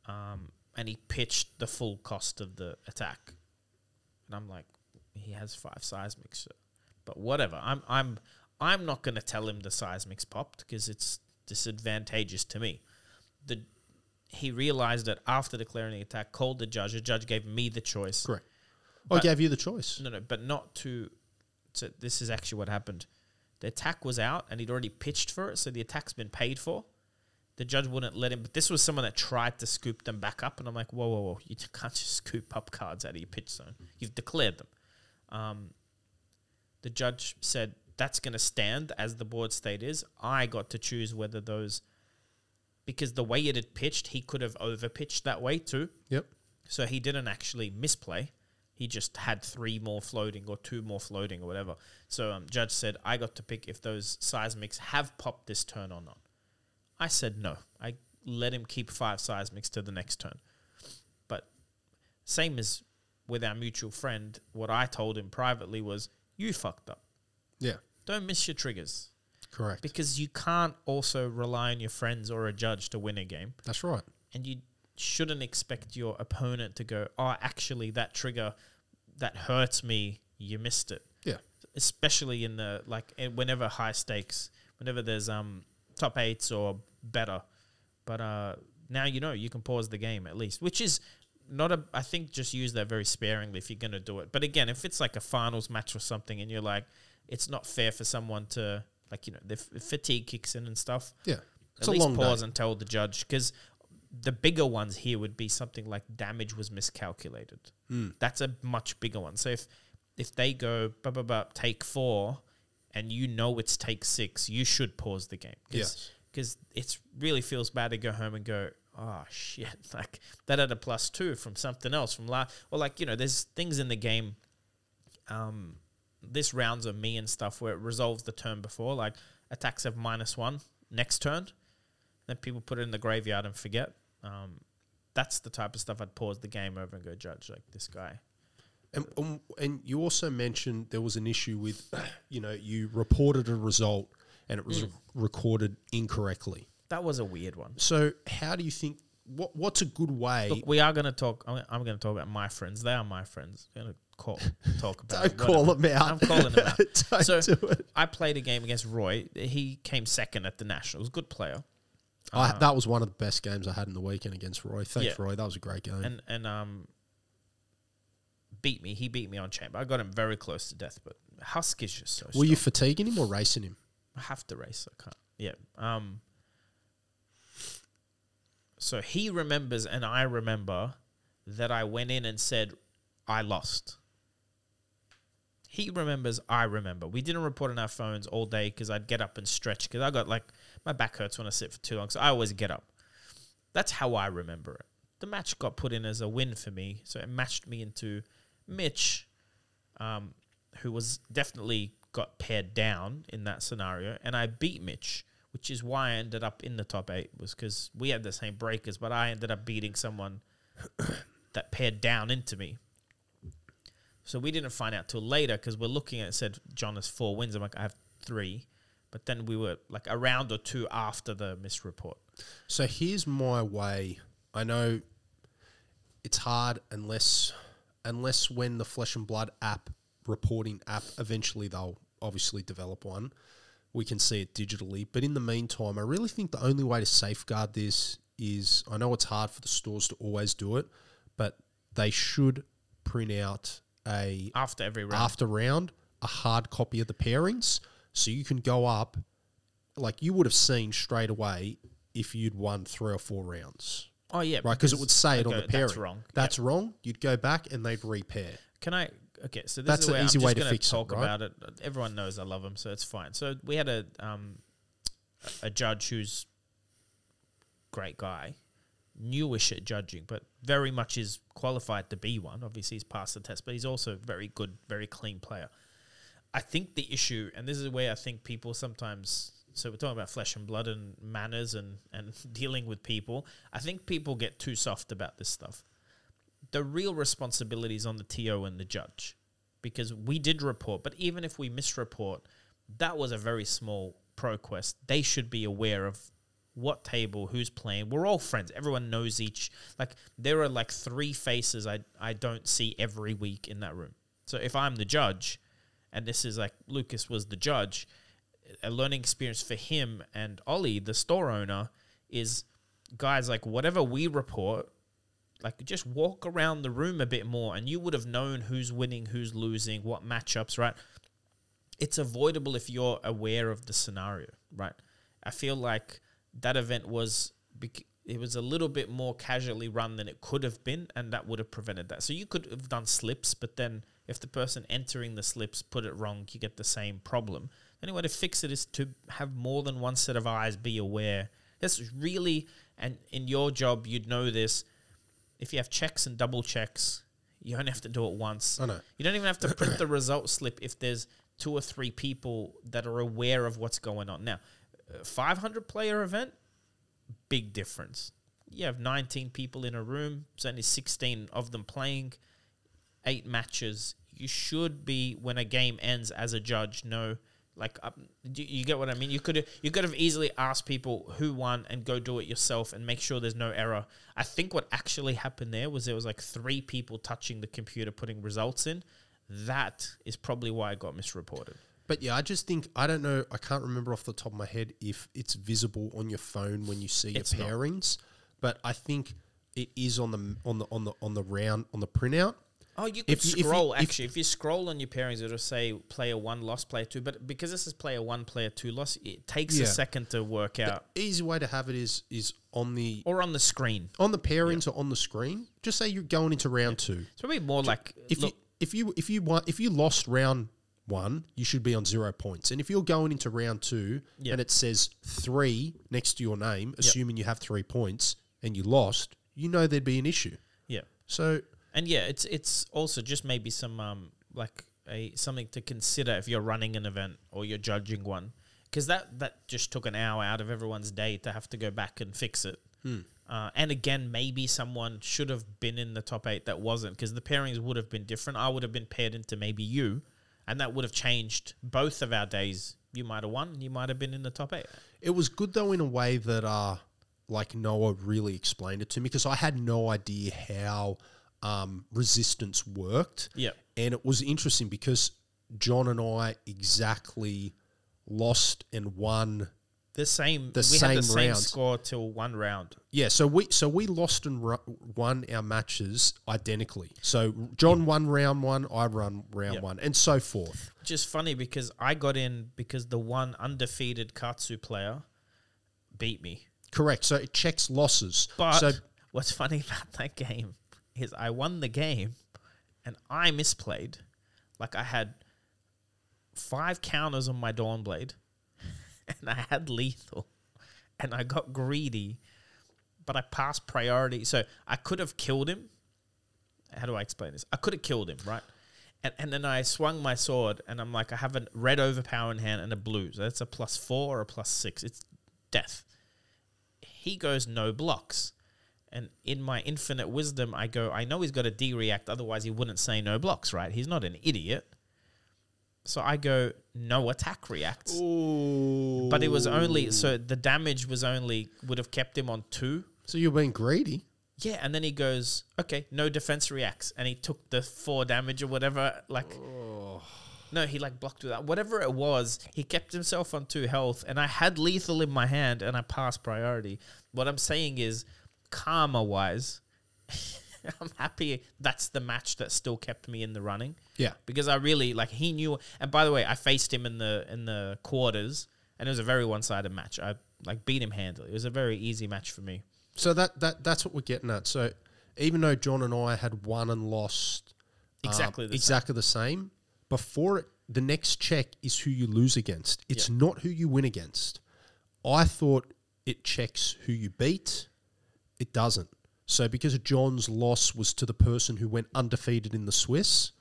um, and he pitched the full cost of the attack. And I'm like, he has five seismics. But whatever. I'm I'm I'm not going to tell him the seismics popped because it's disadvantageous to me. The he realized that after declaring the attack, called the judge. The judge gave me the choice. Correct. I But- gave you the choice. No, no, but not to. So this is actually what happened. The attack was out, and he'd already pitched for it, so the attack's been paid for. The judge wouldn't let him, but this was someone that tried to scoop them back up, and I'm like, whoa, whoa, whoa! You can't just scoop up cards out of your pitch zone. You've declared them. Um, the judge said that's going to stand as the board state is. I got to choose whether those, because the way it had pitched, he could have overpitched that way too. Yep. So he didn't actually misplay. He just had three more floating or two more floating or whatever. So um, judge said I got to pick if those seismics have popped this turn or not. I said no. I let him keep five seismics to the next turn. But same as with our mutual friend, what I told him privately was you fucked up. Yeah. Don't miss your triggers Correct. because you can't also rely on your friends or a judge to win a game That's right. and you shouldn't expect your opponent to go, "Oh, actually, that trigger that hurts me. You missed it." Yeah. Especially in the like eh, whenever high stakes, whenever there's um top eights or better. But uh, now you know you can pause the game at least, which is not a. I think just use that very sparingly if you're gonna do it. But again, if it's like a finals match or something, and you're like, it's not fair for someone to like you know the f- fatigue kicks in and stuff Yeah. It's at a least long pause day. and tell the judge because the bigger ones here would be something like damage was miscalculated. Mm. That's a much bigger one. So if if they go blah, blah, blah, take four and you know it's take six, you should pause the game. Yes. Because it really feels bad to go home and go, oh shit, like that had a plus two from something else from last. Or like you know, there's things in the game. Um, this rounds of me and stuff where it resolves the turn before, like attacks have minus one next turn. Then people put it in the graveyard and forget. Um, that's the type of stuff I'd pause the game over and go judge like this guy. And, um, and you also mentioned there was an issue with, you know, you reported a result and it was Mm. recorded incorrectly. That was a weird one. So how do you think? What What's a good way? Look, we are going to talk. I'm, I'm going to talk about my friends. They are my friends. I'm going to call talk about. Don't it, call whatever. them out. I'm calling him out. Don't So- do it. I played a game against Roy. He came second at the nationals. Good player. I, that was one of the best games I had in the weekend against Roy. Thanks, Yeah. Roy. That was a great game. and and um beat me. He beat me on chamber. I got him very close to death, but Husk is just so. Were you fatiguing him or racing him? I have to race. I can't. Yeah. Um. So he remembers, and I remember that I went in and said I lost. He remembers. I remember. We didn't report on our phones all day because I'd get up and stretch because I got like my back hurts when I sit for too long. So I always get up. That's how I remember it. The match got put in as a win for me, so it matched me into Mitch, um, who was definitely got paired down in that scenario, and I beat Mitch, which is why I ended up in the top eight. Was because we had the same breakers, but I ended up beating someone that paired down into me. So we didn't find out till later because we're looking at it said John has four wins. I'm like I have three, but then we were like a round or two after the missed report. So here's my way. I know it's hard unless unless when the Flesh and Blood app reporting app eventually they'll obviously develop one. We can see it digitally, but in the meantime, I really think the only way to safeguard this is I know it's hard for the stores to always do it, but they should print out a After every round, after round a hard copy of the pairings so you can go up like you would have seen straight away if you'd won three or four rounds oh yeah, right because it would say it on the pairing That's wrong. that's wrong you'd go back and they'd repair Can I? Okay, so this That's is an where easy I'm way to fix it, talk right? about it. Everyone knows I love them, so it's fine. So we had a um, a judge who's great guy, newish at judging, but very much is qualified to be one. Obviously, he's passed the test, but he's also a very good, very clean player. I think the issue, and this is where I think people sometimes. So we're talking about flesh and blood and manners and and dealing with people. I think people get too soft about this stuff the real responsibility is on the TO and the judge. because we did report. But even if we misreport, that was a very small pro quest. They should be aware of what table, who's playing. We're all friends. Everyone knows each. Like there are like three faces I I don't see every week in that room. So if I'm the judge, and this is like Lucas was the judge, a learning experience for him and Ollie, the store owner, is guys like whatever we report. Like just walk around the room a bit more, and you would have known who's winning, who's losing, what matchups, right? It's avoidable if you're aware of the scenario, right? I feel like that event was it was a little bit more casually run than it could have been, and that would have prevented that. So you could have done slips, but then if the person entering the slips put it wrong, you get the same problem. The only way to fix it is to have more than one set of eyes be aware. That's really, and in your job, you'd know this. If you have checks and double checks, you only have to do it once. I know. You don't even have to print the result slip if there's two or three people that are aware of what's going on. Now, 500 player event, big difference. You have 19 people in a room, there's only 16 of them playing, eight matches. You should be, when a game ends as a judge, know. Like um, you, you get what I mean. You could you could have easily asked people who won and go do it yourself and make sure there's no error. I think what actually happened there was there was like three people touching the computer putting results in. That is probably why it got misreported. But yeah, I just think I don't know. I can't remember off the top of my head if it's visible on your phone when you see It's your not. pairings. But I think it is on the on the on the on the round on the printout. Oh, you could If you- if you- scroll. if- actually, if you scroll on your pairings, it'll say player one lost, player two. But because this is player one, player two lost, it takes Yeah. a second to work out. Easy way to have it is is on the Or on the screen. on the pairings or on the screen. Just say you're going into round two. It's probably more like If look, you if you if you won, if you lost round one, you should be on zero points. And if you're going into round two Yeah. and it says three next to your name, assuming you have three points and you lost, you know there'd be an issue. yeah, So and yeah, it's it's also just maybe some um like a something to consider if you're running an event or you're judging one, because that that just took an hour out of everyone's day to have to go back and fix it. Uh, and again, maybe someone should have been in the top eight that wasn't, because the pairings would have been different. I would have been paired into maybe you, and that would have changed both of our days. You might have won, you might have been in the top eight. It was good though in a way that uh like Noah really explained it to me because I had no idea how um, resistance worked. Yeah. And it was interesting because John and I exactly lost and won. The same. The we had the same same rounds. score till one round. Yeah, so we so we lost and ru- won our matches identically. So John won round one, I run round Yeah. one, and so forth. Which is funny because I got in because the one undefeated Katsu player beat me. Correct. So it checks losses. But so what's funny about that game is I won the game and I misplayed. Like I had five counters on my Dawnblade and I had lethal and I got greedy, but I passed priority. So I could have killed him. How do I explain this? I could have killed him, right? And, and then I swung my sword and I'm like, I have a red overpower in hand and a blue. So that's a plus four or a plus six. It's death he goes no blocks. And in my infinite wisdom, I go, I know he's got a D react, otherwise he wouldn't say no blocks, right? He's not an idiot. So I go, no attack reacts. But it was only, so the damage was only, would have kept him on two. so you're being greedy. Yeah, and then he goes, okay, no defense reacts. And he took the four damage or whatever. Like, no, he like blocked with that. Whatever it was, he kept himself on two health. And I had lethal in my hand and I passed priority. What I'm saying is, karma wise, I'm happy that's the match that still kept me in the running Yeah. because I really like he knew. And by the way, I faced him in the in the quarters, and it was a very one sided match. I like beat him handily. It was a very easy match for me. So that that that's what we're getting at. So even though John and I had won and lost um, Exactly same. exactly the same, before it, the next check is who you lose against. It's not who you win against. I thought it checks who you beat. It doesn't. So because John's loss was to the person who went undefeated in the Swiss,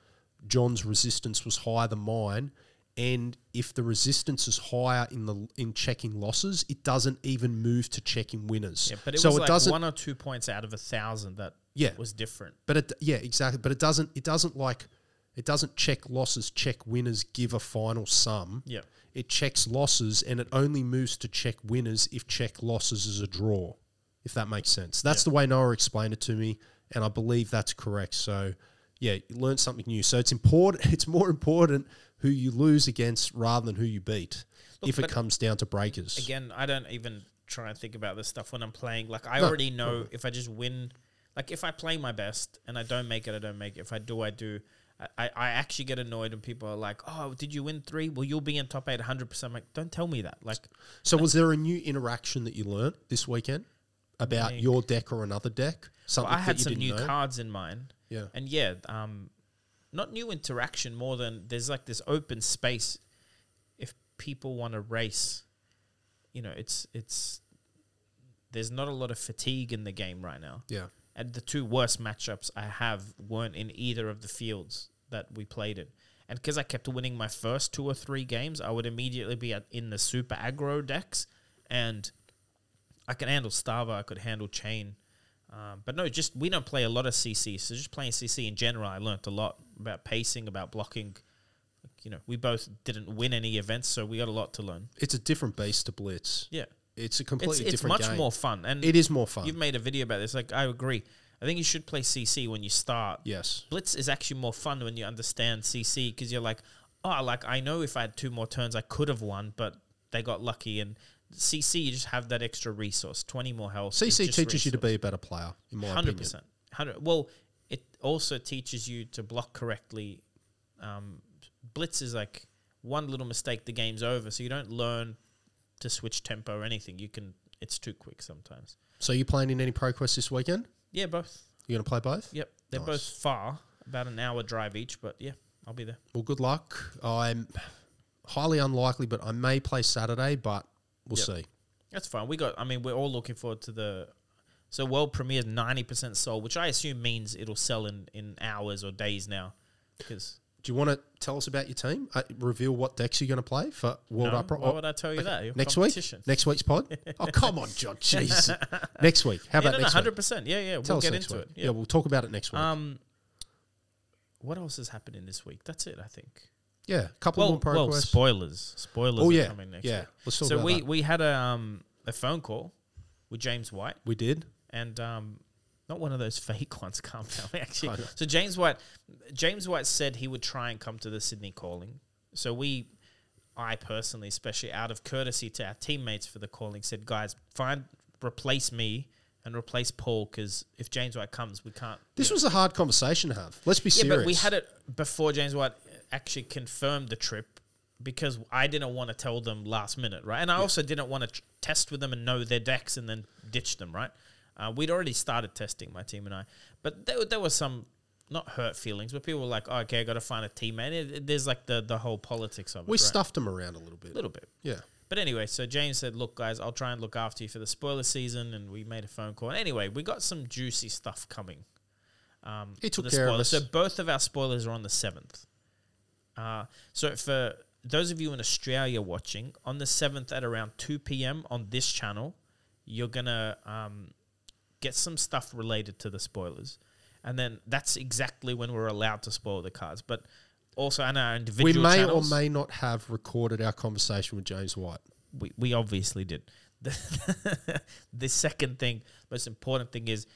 John's resistance was higher than mine. And if the resistance is higher in the in checking losses, it doesn't even move to checking winners. Yeah, but it so was it like doesn't. one or two points out of a thousand that Yeah. was different. But it, yeah, exactly. But it doesn't. It doesn't like. It doesn't check losses, check winners, give a final sum. Yeah. It checks losses and it only moves to check winners if check losses is a draw, if that makes sense. That's the way Noah explained it to me, and I believe that's correct. So, yeah, you learn something new. So it's important. It's more important who you lose against rather than who you beat. Look, if it comes down to breakers, Again, I don't even try and think about this stuff when I'm playing. Like I No. already know mm-hmm. if I just win, like if I play my best and I don't make it, I don't make it. If I do, I do. I, I I actually get annoyed when people are like, "Oh, did you win three? Well, you'll be in top eight 100." percent Like, don't tell me that. Like, So was there a new interaction that you learned this weekend about your deck or another deck? Something I had some new know? cards in mind, Yeah. and yeah, um, not new interaction more than there's like this open space. If people want to race, you know, it's it's there's not a lot of fatigue in the game right now. Yeah. and the two worst matchups I have weren't in either of the fields that we played in. And because I kept winning my first two or three games, I would immediately be at, in the super aggro decks, and I can handle Starvo, I could handle Chane. Um, but no, just we don't play a lot of CC. So just playing CC in general, I learnt a lot about pacing, about blocking. You know, we both didn't win any events, so we got a lot to learn. It's a different base to Blitz. Yeah, It's a it's completely it's different It's much game. more fun, and It is more fun. you've made a video about this. Like I agree. I think you should play CC when you start yes. Blitz is actually more fun when you understand CC because you're like, oh, like I know if I had two more turns, I could have won, but they got lucky. And CC, you just have that extra resource, twenty more health. CC teaches you to be a better player, in my hundred opinion. percent, hundred. Well, it also teaches you to block correctly. Um, Blitz is like one little mistake, the game's over. So you don't learn to switch tempo or anything. You can. It's too quick sometimes. So you playing in any pro quests this weekend? Yeah, both. You going to play both? Yep, they're Nice. both far, about an hour drive each. But yeah, I'll be there. Well, good luck. I'm highly unlikely, but I may play Saturday, but we'll Yep. see. That's fine. We got. I mean, we're all looking forward to the. So world premiere ninety percent sold, which I assume means it'll sell in in hours or days now. Because Do you want to tell us about your team? Uh, reveal what decks you're going to play for World no, Upper why would I tell you that? Your next week? Next week's pod? oh, come on, John. Jeez. next week. How yeah, about no, next hundred week? percent. Yeah, yeah. Tell we'll get into week. it. Yeah. Yeah. we'll talk about it next week. Um. What else is happening this week? That's it. I think. Yeah, a couple Well, more well, quests. spoilers. Spoilers. Oh are yeah, coming next yeah. week. Let's talk So about we that. we had a um a phone call with James White. we did. and um, not one of those fake ones. Calm down, actually. So James White, James White said he would try and come to the Sydney calling. So we, I personally, especially out of courtesy to our teammates for the calling, said, guys, find replace me and replace Paul because if James White comes, we can't. This was a hard conversation to have. Let's be yeah, serious. but we had it before James White actually confirmed the trip. Because I didn't want to tell them last minute, right? And I also didn't want to tr- test with them and know their decks and then ditch them, right? Uh, we'd already started testing my team and I, but there, there was some not hurt feelings, but people were like, oh, "Okay, I got to find a teammate." It, it- there's like the the whole politics of it. We right? stuffed them around a little bit. a little bit, Yeah. but anyway. So James said, "Look, guys, I'll try and look after you for the spoiler season," and we made a phone call. Anyway, we got some juicy stuff coming. Um, He took the care of us. So both of our spoilers are on the seventh. Uh, so for those of you in Australia watching, on the seventh at around two p.m. on this channel, you're gonna um, get some stuff related to the spoilers, and then that's exactly when we're allowed to spoil the cards. But also on our individual We may channels, or may not have recorded our conversation with James White. we, we obviously did. The, the second thing, most important thing is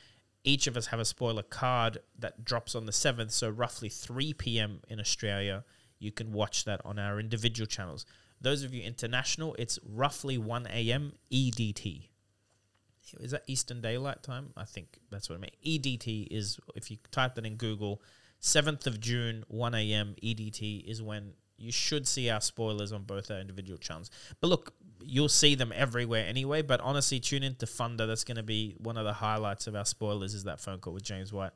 each of us have a spoiler card that drops on the 7th. So, roughly 3 p.m. in Australia, you can watch that on our individual channels. Those of you international, it's roughly 1 a.m. EDT. Is that Eastern Daylight Time? I think that's what I mean. EDT is, if you type that in Google, 7th of June, 1 a.m. EDT is when you should see our spoilers on both our individual channels. But look, you'll see them everywhere anyway. But honestly, tune in to Funder. That's going to be one of the highlights of our spoilers is that phone call with James White.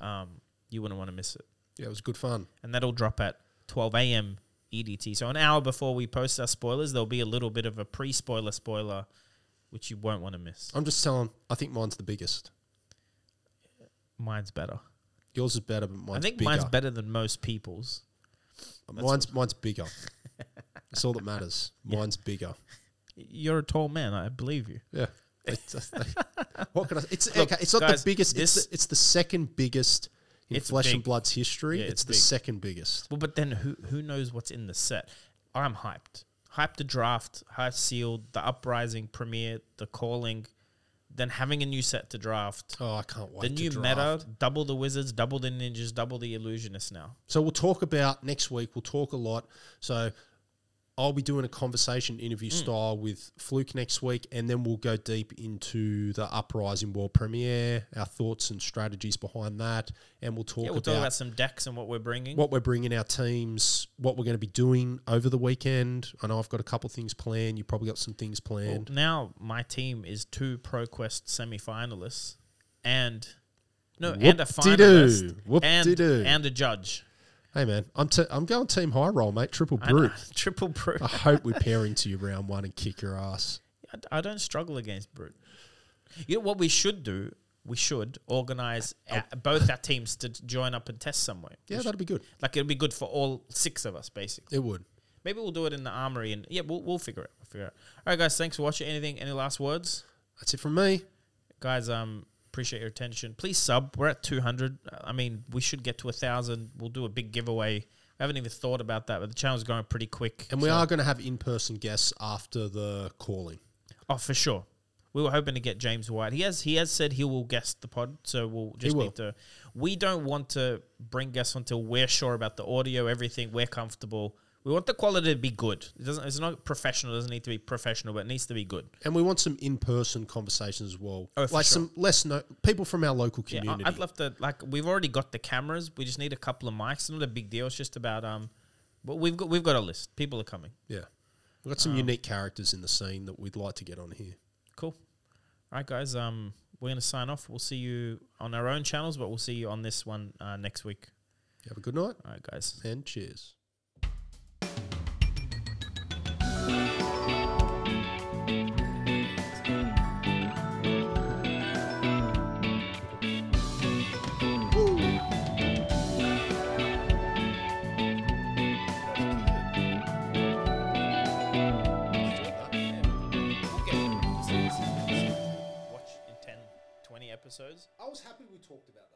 Um, you wouldn't want to miss it. Yeah, it was good fun. And that'll drop at 12 a.m. EDT. So an hour before we post our spoilers, there'll be a little bit of a pre-spoiler spoiler, which you won't want to miss. I'm just telling. I think mine's the biggest. Mine's better. Yours is better, but mine's bigger. I think bigger. mine's better than most people's. Mine's mine's bigger. That's all that matters. Mine's bigger. You're a tall man. I believe you. Yeah. It's, what can I? It's Look, okay. It's not guys, the biggest. it's the, it's the second biggest in It's Flesh and. Blood's history. Yeah, it's it's the big. second biggest. Well, but then who who knows what's in the set? I'm hyped. Hyped the draft, hyped sealed, the uprising premiere, the calling, then having a new set to draft. Oh, I can't wait. the new draft. meta, double the wizards, double the ninjas, double the illusionists now. So we'll talk about next week. We'll talk a lot. So I'll be doing a conversation Mm. interview style with Fluke next week, and then we'll go deep into the Uprising World Premiere, our thoughts and strategies behind that, and we'll talk Yeah, we'll about, talk about some decks and what we're bringing. what we're bringing our teams, what we're going to be doing over the weekend. I know I've got a couple things planned. You probably got some things Well, planned. now my team is two ProQuest semi-finalists and no, and a Whoop-de-doo. finalist and, Whoop-de-doo. and a judge. Hey man, I'm t- I'm going team high roll, mate. Triple brute. triple brute. I hope we pair into you round one and kick your ass. I, I don't struggle against brute. You know what we should do? We should organize our, both our teams to join up and test somewhere. Yeah, that'd be good. like it'd be good for all six of us, basically. It would. Maybe we'll do it in the armory, and yeah, we'll we'll figure it. We'll figure it. Out. All right, guys. Thanks for watching. Anything? Any last words? That's it from me. guys um appreciate your attention. Please sub. We're at 200 i mean we should get to a thousand. We'll do a big giveaway. I haven't even thought about that but the channel's going pretty quick And we so- are going to have in-person guests after the calling. oh for sure. We were hoping to get james white. He has he has said he will guest the pod so we'll just need to we don't want to bring guests until we're sure about the audio everything we're comfortable we want the quality to be good it doesn't it's not professional it doesn't need to be professional but it needs to be good And we want some in-person conversations as well. Oh, like sure. some less no people from our local community. I- I'd love to. Like, we've already got the cameras. We just need a couple of mics. It's not a big deal. It's just about um, but we've got we've got a list. People are coming. yeah. We've got Um, some unique characters in the scene that we'd like to get on here. Cool. All right, guys. Um, we're gonna sign off. We'll see you on our own channels, but we'll see you on this one uh, next week. Have a good night All right, guys. and cheers. Episodes. I was happy we talked about